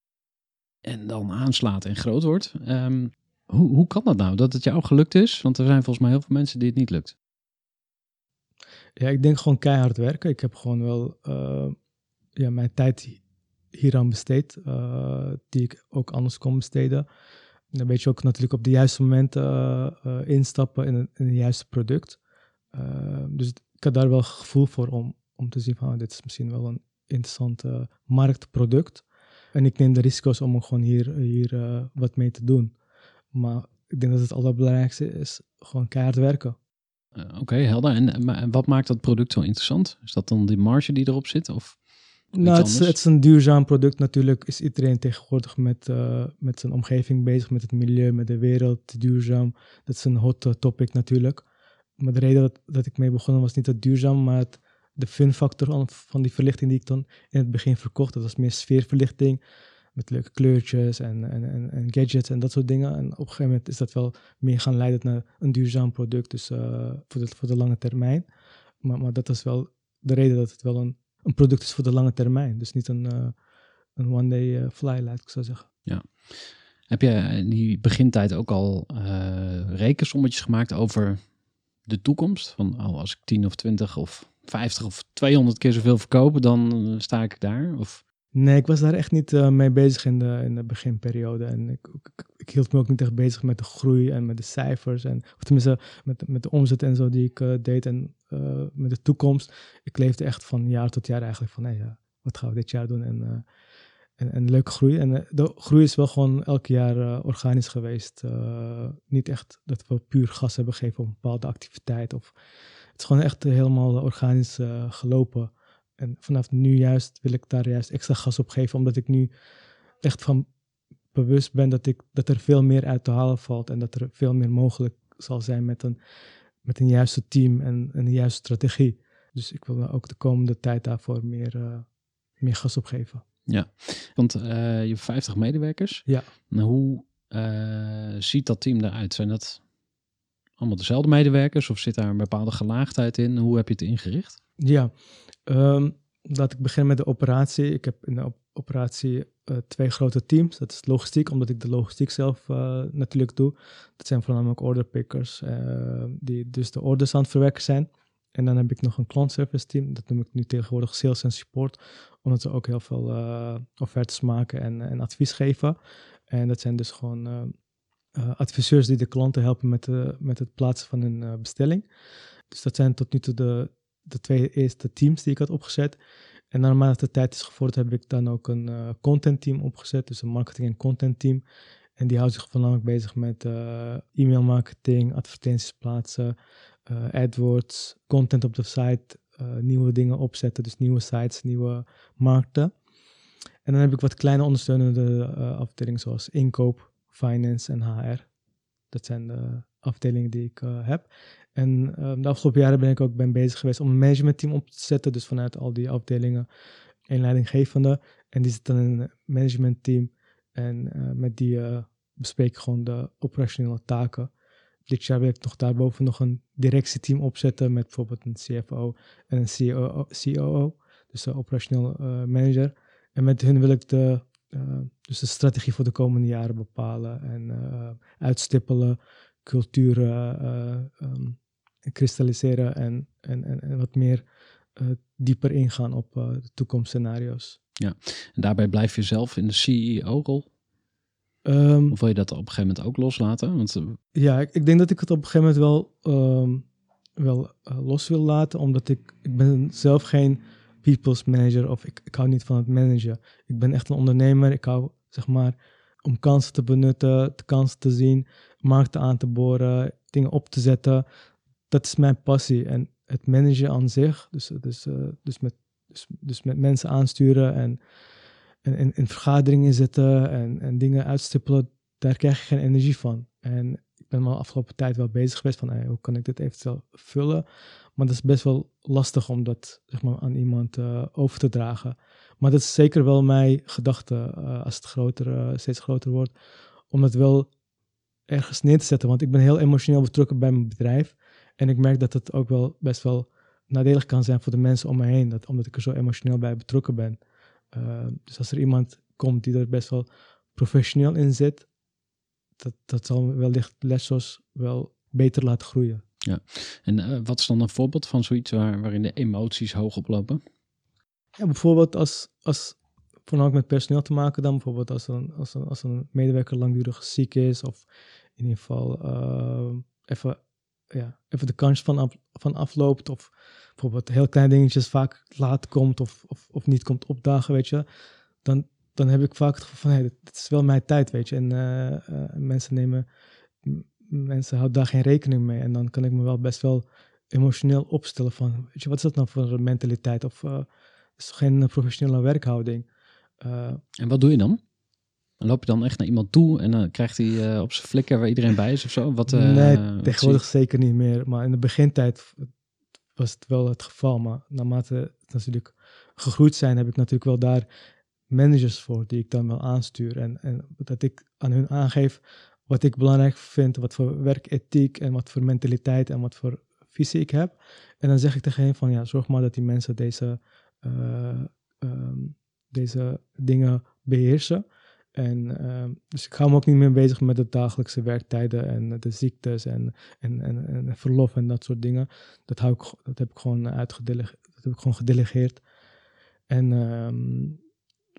En dan aanslaat en groot wordt. Ehm, hoe, hoe kan dat nou, dat het jou gelukt is? Want er zijn volgens mij heel veel mensen die het niet lukt. Ja, ik denk gewoon keihard werken. Ik heb gewoon wel eh, ja, mijn tijd hieraan besteed, eh, die ik ook anders kon besteden. En dan weet je ook natuurlijk op de juiste momenten instappen in een, juiste product. Eh, dus ik had daar wel gevoel voor om, om te zien van oh, dit is misschien wel een interessant eh, marktproduct. En ik neem de risico's om gewoon hier, hier eh, wat mee te doen. Maar ik denk dat het allerbelangrijkste is gewoon keihard werken. Eh, Oké, helder. En, wat maakt dat product zo interessant? Is dat dan die marge die erop zit? Of Nou, het is, het is een duurzaam product. Natuurlijk is iedereen tegenwoordig met, met zijn omgeving bezig, met het milieu, met de wereld, duurzaam. Dat is een hot topic natuurlijk. Maar de reden dat, dat ik mee begonnen was niet het duurzaam, maar het, de fun factor van, die verlichting die ik dan in het begin verkocht. Dat was meer sfeerverlichting met leuke kleurtjes en, en, en, gadgets en dat soort dingen. En op een gegeven moment is dat wel meer gaan leiden naar een duurzaam product, dus eh, voor, de, voor de lange termijn. Maar, maar dat is wel de reden dat het wel een, een product is voor de lange termijn. Dus niet een, eh, een one-day eh, fly, laat ik zo zeggen. Heb je in die begintijd ook al rekensommetjes gemaakt over de toekomst? Van oh, als ik 10 of 20 of 50 of 200 keer zoveel verkoop, dan eh, sta ik daar? Of Nee, ik was daar echt niet eh, mee bezig in de, in de beginperiode. En ik, ik, hield me ook niet echt bezig met de groei en met de cijfers. En, of tenminste, met, met de omzet en zo die ik eh, deed en met de toekomst. Ik leefde echt van jaar tot jaar eigenlijk van, nee, wat gaan we dit jaar doen? En, en, en leuke groei. En eh, de groei is wel gewoon elk jaar eh, organisch geweest. Eh, niet echt dat we puur gas hebben gegeven op een bepaalde activiteit. Of, het is gewoon echt helemaal organisch gelopen. En vanaf nu juist wil ik daar juist extra gas op geven, omdat ik nu echt van bewust ben dat, ik, dat er veel meer uit te halen valt en dat er veel meer mogelijk zal zijn met een, met een juiste team en, en een juiste strategie. Dus ik wil ook de komende tijd daarvoor meer, meer gas op geven. Want eh, je hebt 50 medewerkers. Ja. Nou, hoe eh, ziet dat team eruit? Zijn dat allemaal dezelfde medewerkers of zit daar een bepaalde gelaagdheid in? Hoe heb je het ingericht? Ja, ehm, laat ik beginnen met de operatie. Ik heb in de op- operatie eh, twee grote teams. Dat is logistiek, omdat ik de logistiek zelf eh, natuurlijk doe. Dat zijn voornamelijk orderpickers, eh, die dus de orders aan het verwerken zijn. En dan heb ik nog een klantservice team. Dat noem ik nu tegenwoordig sales en support. Omdat ze ook heel veel eh, offertes maken en, en advies geven. En dat zijn dus gewoon eh, eh, adviseurs die de klanten helpen met, met het plaatsen van eh, bestelling. Dus dat zijn tot nu toe de, de twee eerste teams die ik had opgezet. En naarmate de tijd is gevorderd, heb ik dan ook een eh, content team opgezet. Dus een marketing- en content team. En die houdt zich voornamelijk bezig met eh, e-mail marketing, advertenties plaatsen, eh, AdWords, content op de site, eh, nieuwe dingen opzetten. Dus nieuwe sites, nieuwe markten. En dan heb ik wat kleine ondersteunende eh, afdelingen zoals inkoop, finance en HR. Dat zijn de afdelingen die ik eh, heb. En eh, de afgelopen jaren ben ik ook ben bezig geweest om een managementteam op te zetten. Dus vanuit al die afdelingen een leidinggevende. En die zit dan in een managementteam. En eh, met die eh, bespreek ik gewoon de operationele taken. Dit jaar wil ik nog daarboven nog een directieteam opzetten met bijvoorbeeld een CFO en een COO, dus de operationeel eh, manager. En met hun wil ik de, eh, dus de strategie voor de komende jaren bepalen en eh, uitstippelen, culturen ehm, kristalliseren en, en, en, en wat meer dieper ingaan op de toekomstscenario's. En daarbij blijf je zelf in de CEO-rol? Ehm, Of wil je dat op een gegeven moment ook loslaten? Want eh, Ja, ik, ik denk dat ik het op een gegeven moment wel, ehm, wel eh, los wil laten, omdat ik, ik ben zelf geen people's manager of ik, ik hou niet van het managen. Ik ben echt een ondernemer. Ik hou, zeg maar, om kansen te benutten, de kansen te zien, markten aan te boren, dingen op te zetten. Dat is mijn passie. En het managen aan zich, dus, dus, eh, dus, met, dus, dus met mensen aansturen en, en in vergaderingen zitten en, en dingen uitstippelen, daar krijg je geen energie van. En ik ben me de afgelopen tijd wel bezig geweest van hoe kan ik dit eventueel vullen. Maar dat is best wel lastig om dat zeg maar, aan iemand eh, over te dragen. Maar dat is zeker wel mijn gedachte eh, als het groter, eh, steeds groter wordt. Om het wel ergens neer te zetten. Want ik ben heel emotioneel betrokken bij mijn bedrijf. En ik merk dat het ook wel best wel nadelig kan zijn voor de mensen om me heen. Dat, omdat ik er zo emotioneel bij betrokken ben. Uh, dus als er iemand komt die er best wel professioneel in zit, dat, dat zal wellicht Lessos wel beter laten groeien. Ja, en uh, wat is dan een voorbeeld van zoiets waar, waarin de emoties hoog oplopen? Ja, bijvoorbeeld als, als voornamelijk met personeel te maken dan, bijvoorbeeld als een, als een, als een medewerker langdurig ziek is of in ieder geval uh, even, ja, even de kans van, van afloopt of bijvoorbeeld heel kleine dingetjes vaak laat komt of, of, of niet komt opdagen, weet je, dan, dan heb ik vaak het gevoel van, hey, dit, is wel mijn tijd, weet je. En uh, uh, mensen nemen, mensen houden daar geen rekening mee. En dan kan ik me wel best wel emotioneel opstellen van, weet je, wat is dat nou voor een mentaliteit? Of uh, is geen professionele werkhouding? en wat doe je dan? Dan loop je dan echt naar iemand toe en dan krijgt hij op zijn flikker waar iedereen bij is of zo? Wat, nee, tegenwoordig zeker niet meer. Maar in de begintijd was het wel het geval. Maar naarmate het natuurlijk gegroeid zijn, heb ik natuurlijk wel daar managers voor die ik dan wel aanstuur. En, en dat ik aan hun aangeef wat ik belangrijk vind, wat voor werkethiek en wat voor mentaliteit en wat voor visie ik heb. En dan zeg ik tegen hen van ja, zorg maar dat die mensen deze, uh, um, deze dingen beheersen. En uh, dus ik hou me ook niet meer bezig met de dagelijkse werktijden en de ziektes en, en, en, en verlof en dat soort dingen. Dat, hou ik, dat heb ik gewoon uitgedelegeerd. Dat heb ik gewoon gedelegeerd. En um,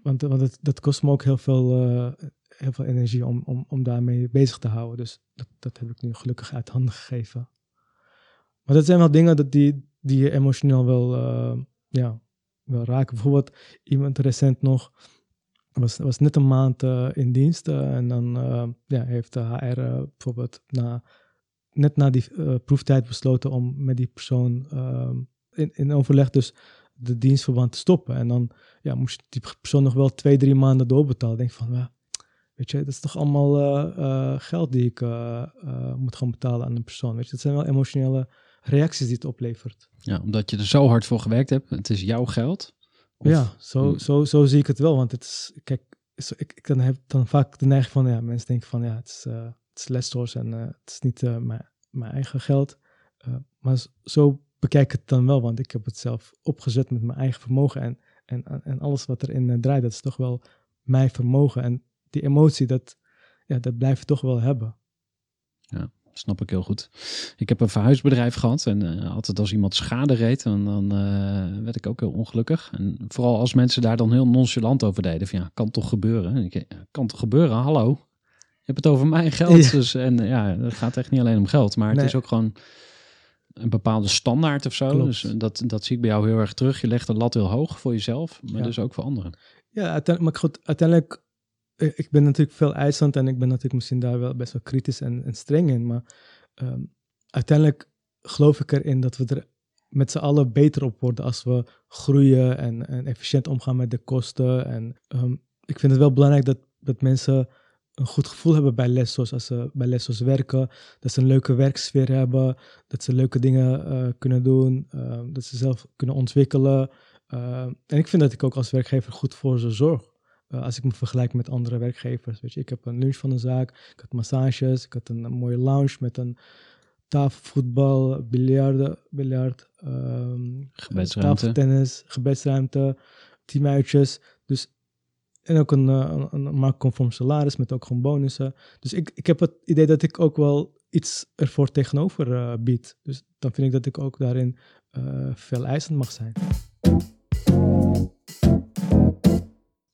want, want het, dat kost me ook heel veel, uh, heel veel energie om, om, om daarmee bezig te houden. Dus dat, dat heb ik nu gelukkig uit handen gegeven. Maar dat zijn wel dingen dat die, die je emotioneel wel, uh, ja, wel raken. Bijvoorbeeld iemand recent nog was, was net een maand uh, in dienst. Uh, en dan uh, ja, heeft de HR bijvoorbeeld na, net na die proeftijd besloten om met die persoon in, in overleg dus de dienstverband te stoppen. En dan ja, moest die persoon nog wel twee, drie maanden doorbetalen. Denk van, weet je, dat is toch allemaal geld die ik moet gaan betalen aan een persoon. Weet je, dat zijn wel emotionele reacties die het oplevert. Ja, omdat je er zo hard voor gewerkt hebt. Het is jouw geld. Of, ja, zo, zo, zo zie ik het wel. Want het is, kijk, ik, ik dan heb dan vaak de neiging van, ja, mensen denken van, ja, het is, uh, het is en uh, het is niet uh, mijn, mijn eigen geld. maar zo bekijk ik het dan wel, want ik heb het zelf opgezet met mijn eigen vermogen. En, en, en alles wat erin draait, dat is toch wel mijn vermogen. En die emotie, dat, ja, dat blijf je toch wel hebben. Ja snap ik heel goed. Ik heb een verhuisbedrijf gehad en uh, altijd als iemand schade reed, dan, dan uh, werd ik ook heel ongelukkig. En vooral als mensen daar dan heel nonchalant over deden. Van ja, kan toch gebeuren? En ik, kan toch gebeuren? Hallo? Je hebt het over mijn geld. Ja. Dus, en ja, het gaat echt niet alleen om geld, maar het is ook gewoon een bepaalde standaard of zo. Klopt. Dus dat, dat zie ik bij jou heel erg terug. Je legt de lat heel hoog voor jezelf, maar ja. dus ook voor anderen. Ja, uiteindelijk, maar goed, uiteindelijk ik ben natuurlijk veel eisend en ik ben natuurlijk misschien daar wel best wel kritisch en, en streng in. Maar um, uiteindelijk geloof ik erin dat we er met z'n allen beter op worden als we groeien en, en efficiënt omgaan met de kosten. En um, ik vind het wel belangrijk dat, dat mensen een goed gevoel hebben bij Lessos als ze bij Lessos werken. Dat ze een leuke werksfeer hebben, dat ze leuke dingen uh, kunnen doen, uh, dat ze zelf kunnen ontwikkelen. En ik vind dat ik ook als werkgever goed voor ze zorg. Uh, als ik me vergelijk met andere werkgevers. Weet je, ik heb een lunch van een zaak, ik had massages, ik had een, een mooie lounge met een tafelvoetbal, biljarden, biljart, um, gebedsruimte. tafeltennis, gebedsruimte, teamuitjes. Dus, en ook een, een, een marktconform salaris met ook gewoon bonussen. Dus ik, ik heb het idee dat ik ook wel iets ervoor tegenover uh, bied. Dus dan vind ik dat ik ook daarin uh, veel eisend mag zijn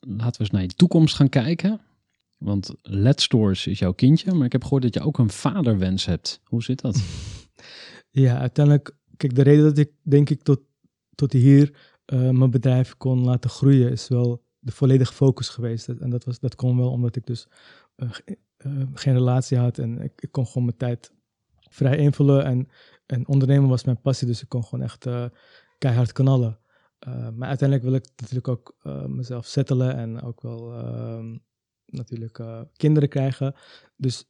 laten we eens naar je toekomst gaan kijken. Want Let's Stores is jouw kindje, maar ik heb gehoord dat je ook een vaderwens hebt. Hoe zit dat? [LAUGHS] Ja, uiteindelijk, kijk, de reden dat ik denk ik tot, tot hier uh, mijn bedrijf kon laten groeien, is wel de volledige focus geweest. En dat, was, dat kon wel omdat ik dus uh, uh, geen relatie had en ik, ik, kon gewoon mijn tijd vrij invullen. En, en ondernemen was mijn passie, dus ik kon gewoon echt keihard knallen. Uh, maar uiteindelijk wil ik natuurlijk ook uh, mezelf settelen en ook wel uh, natuurlijk eh, kinderen krijgen. Dus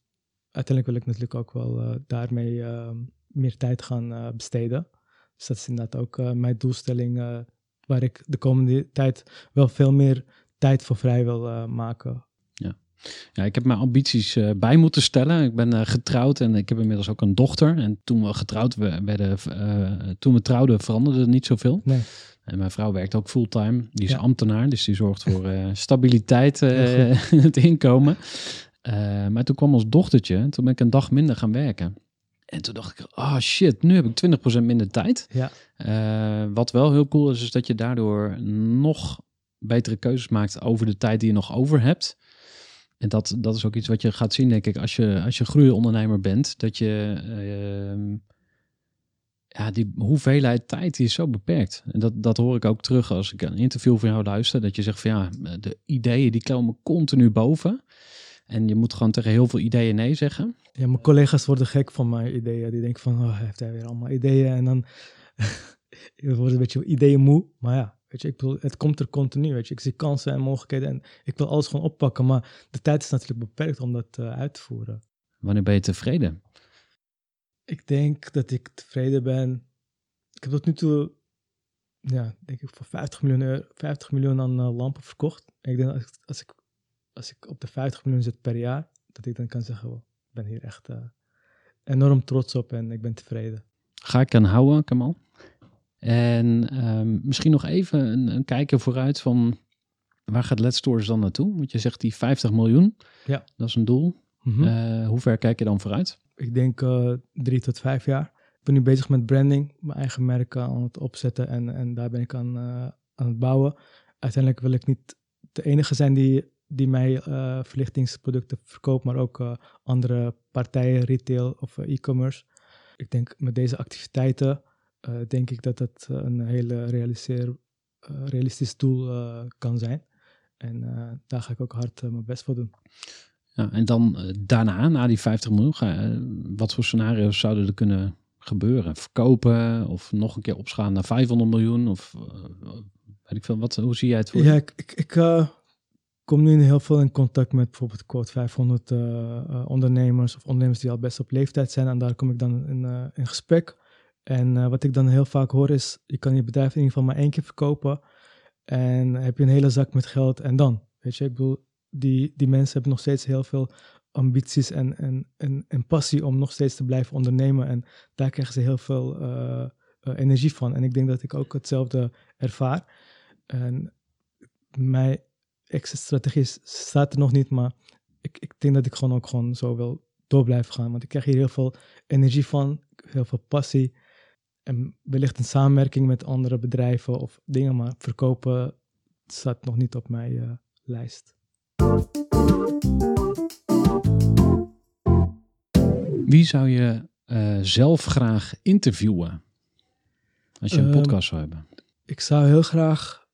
uiteindelijk wil ik natuurlijk ook wel daarmee ehm, meer tijd gaan besteden. Dus dat is inderdaad ook mijn doelstelling waar ik de komende tijd wel veel meer tijd voor vrij wil maken. Ja. Ja, ik heb mijn ambities eh, bij moeten stellen. Ik ben eh, getrouwd en ik heb inmiddels ook een dochter. En toen we getrouwd we- werden, eh, toen we trouwden, veranderde er niet zoveel. Nee. En mijn vrouw werkt ook fulltime. Die is Ja. ambtenaar, dus die zorgt voor [LAUGHS] eh, stabiliteit eh, in [LAUGHS] het inkomen. Eh, maar toen kwam ons dochtertje. en Toen ben ik een dag minder gaan werken. En toen dacht ik, ah shit, nu heb ik 20% minder tijd. Ja, Eh, wat wel heel cool is, is dat je daardoor nog betere keuzes maakt over de tijd die je nog over hebt. En dat, dat is ook iets wat je gaat zien, denk ik, als je, als je groeiondernemer bent. Dat je, ehm, ja, die hoeveelheid tijd die is zo beperkt. En dat, dat hoor ik ook terug als ik een interview van jou luister. Dat je zegt van ja, de ideeën die komen continu boven. En je moet gewoon tegen heel veel ideeën nee zeggen. ja, mijn collega's worden gek van mijn ideeën. Die denken van, oh, heeft hij weer allemaal ideeën? En dan [LAUGHS] je wordt een beetje ideeën moe. Maar ja, weet je, ik bedoel, het komt er continu. Weet je. Ik zie kansen en mogelijkheden en ik wil alles gewoon oppakken. Maar de tijd is natuurlijk beperkt om dat eh, uit te voeren. Wanneer ben je tevreden? Ik denk dat ik tevreden ben. Ik heb tot nu toe, ja, denk ik voor 50 miljoen, euro, 50 miljoen aan eh, lampen verkocht. En ik denk dat als, ik- als, ik, als ik op de 50 miljoen zit per jaar, dat ik dan kan zeggen, oh, ik ben hier echt eh, enorm trots op en ik ben tevreden. Ga ik aan houden, Kamal. En ehm, misschien nog even een, een kijken vooruit van waar gaat Let's Stores dan naartoe? Want je zegt die 50 miljoen, Ja. dat is een doel. Mhm. Eh, hoe ver kijk je dan vooruit? Ik denk eh, drie tot vijf jaar. Ik ben nu bezig met branding, mijn eigen merk aan het opzetten en, en daar ben ik aan, eh, aan het bouwen. Uiteindelijk wil ik niet de enige zijn die, die mij eh, verlichtingsproducten verkoopt, maar ook eh, andere partijen, retail of eh, e-commerce. Ik denk met deze activiteiten, eh, denk ik dat dat eh, een hele realiseer, eh, realistisch doel eh, kan zijn. En eh, daar ga ik ook hard eh, mijn best voor doen. Ja, en dan eh, daarna, na die 50 miljoen, ga, eh, wat voor scenario's zouden er kunnen gebeuren? Verkopen of nog een keer opschalen naar 500 miljoen? Of eh, weet ik veel, wat, hoe zie jij het voor? Ja, ik, ik, ik kom nu heel veel in contact met bijvoorbeeld quote 500 eh, eh, ondernemers of ondernemers die al best op leeftijd zijn. En daar kom ik dan in, in gesprek. En wat ik dan heel vaak hoor is, je kan je bedrijf in ieder geval maar één keer verkopen. En heb je een hele zak met geld en dan. Weet je, ik bedoel, die, die mensen hebben nog steeds heel veel ambities en, en, en, en passie om nog steeds te blijven ondernemen. En daar krijgen ze heel veel eh, eh, energie van. En ik denk dat ik ook hetzelfde ervaar. En mijn exit-strategie staat er nog niet, maar ik, ik denk dat ik gewoon ook gewoon zo wil door blijven gaan. Want ik krijg hier heel veel energie van, heel veel passie. En wellicht een samenwerking met andere bedrijven of dingen, maar verkopen staat nog niet op mijn eh, lijst. Wie zou je eh, zelf graag interviewen? Als je een Ehm, podcast zou hebben. Ik zou heel graag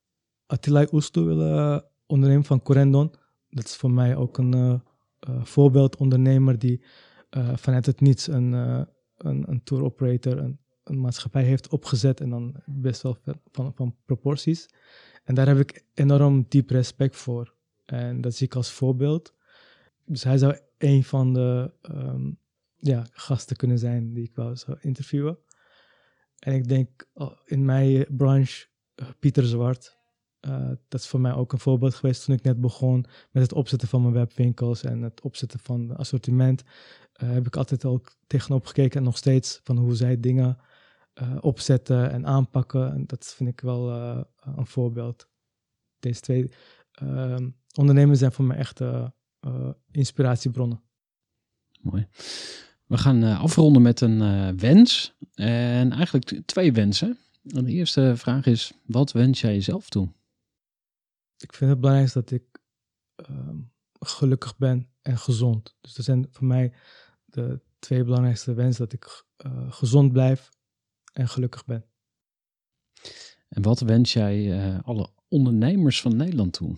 Attila Oesto willen ondernemen van Corendon. Dat is voor mij ook een eh, eh, voorbeeldondernemer die eh, vanuit het niets een, eh, een, een tour operator, een, een maatschappij heeft opgezet en dan best wel van, van proporties. En daar heb ik enorm diep respect voor. En dat zie ik als voorbeeld. Dus hij zou een van de ehm, ja, gasten kunnen zijn die ik wel zou interviewen. En ik denk oh, in mijn branche, eh, Pieter Zwart. eh, dat is voor mij ook een voorbeeld geweest toen ik net begon met het opzetten van mijn webwinkels en het opzetten van het assortiment. eh, heb ik altijd ook tegenop gekeken en nog steeds van hoe zij dingen opzetten en aanpakken. En dat vind ik wel een voorbeeld. Deze twee ehm, ondernemers zijn voor mij echt eh, eh, inspiratiebronnen. Mooi. We gaan eh, afronden met een wens. En eigenlijk twee wensen. En de eerste vraag is, wat wens jij jezelf toe? ik vind het belangrijkste dat ik ehm, gelukkig ben en gezond. Dus dat zijn voor mij de twee belangrijkste wensen: dat ik gezond blijf en gelukkig ben. En wat wens jij alle ondernemers van Nederland toe?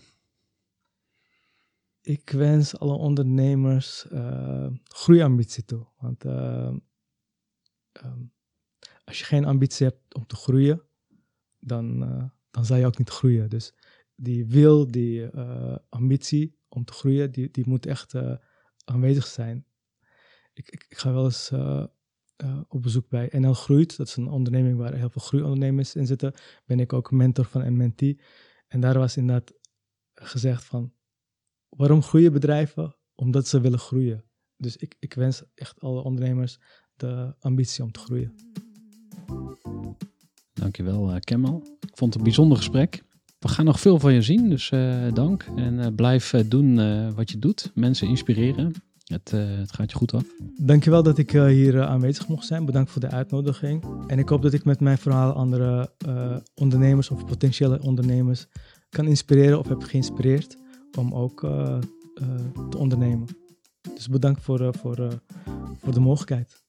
Ik wens alle ondernemers eh, groeiambitie toe. Want ehm, ehm, als je geen ambitie hebt om te groeien, dan, eh, dan zal je ook niet groeien. Dus die wil, die eh, ambitie om te groeien, die, die moet echt eh, aanwezig zijn. Ik, ik, ga wel eens eh, eh, op bezoek bij NL Groeit. Dat is een onderneming waar heel veel groeiondernemers in zitten. Ben ik ook mentor van een mentee. En daar was inderdaad gezegd van, waarom groeien bedrijven? Omdat ze willen groeien. Dus ik, ik wens echt alle ondernemers de ambitie om te groeien. Dankjewel, uh, Kemal. Ik vond het een bijzonder gesprek. We gaan nog veel van je zien, dus uh, dank. En uh, blijf doen wat je doet. Mensen inspireren. Het, het, gaat je goed af. Dankjewel dat ik hier aanwezig mocht zijn. Bedankt voor de uitnodiging. En ik hoop dat ik met mijn verhaal andere ondernemers of potentiële ondernemers kan inspireren of heb geïnspireerd om ook te ondernemen. Dus bedankt voor, voor, voor de mogelijkheid.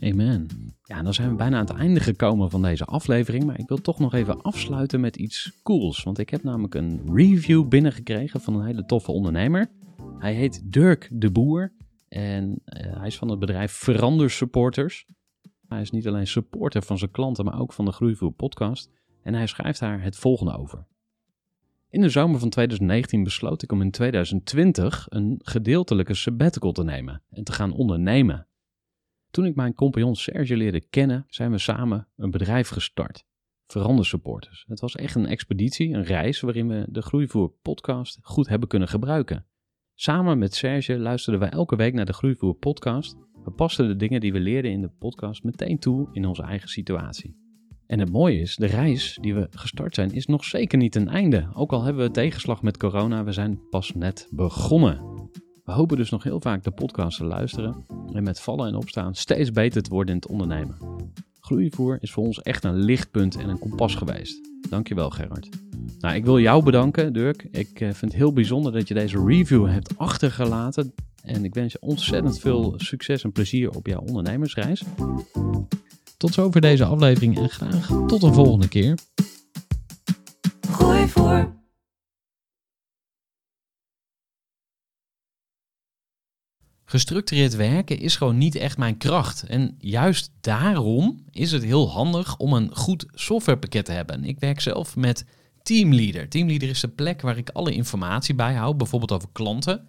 Amen. Ja, dan zijn we bijna aan het einde gekomen van deze aflevering. Maar ik wil toch nog even afsluiten met iets cools. Want ik heb namelijk een review binnengekregen van een hele toffe ondernemer. Hij heet Dirk de Boer. En hij is van het bedrijf Verander Supporters. Hij is niet alleen supporter van zijn klanten, maar ook van de Groeivoer podcast. En hij schrijft daar het volgende over. In de zomer van 2019 besloot ik om in 2020 een gedeeltelijke sabbatical te nemen en te gaan ondernemen. Toen ik mijn compagnon Serge leerde kennen, zijn we samen een bedrijf gestart. Verander Supporters. Het was echt een expeditie, een reis waarin we de Groeivoer podcast goed hebben kunnen gebruiken. Samen met Serge luisterden wij elke week naar de Groeivoer podcast. We pasten de dingen die we leerden in de podcast meteen toe in onze eigen situatie. En het mooie is, de reis die we gestart zijn, is nog zeker niet een einde. Ook al hebben we tegenslag met corona, we zijn pas net begonnen. We hopen dus nog heel vaak de podcast te luisteren en met vallen en opstaan steeds beter te worden in het ondernemen. Groeivoer is voor ons echt een lichtpunt en een kompas geweest. Dankjewel Gerard. Nou, ik wil jou bedanken Dirk. Ik eh, vind het heel bijzonder dat je deze review hebt achtergelaten. En ik wens je ontzettend veel succes en plezier op jouw ondernemersreis. Tot zover deze aflevering en graag tot een volgende keer. Groeivoer. Gestructureerd werken is gewoon niet echt mijn kracht. En juist daarom is het heel handig om een goed softwarepakket te hebben. Ik werk zelf met Teamleader. Teamleader is de plek waar ik alle informatie bijhoud, bijvoorbeeld over klanten.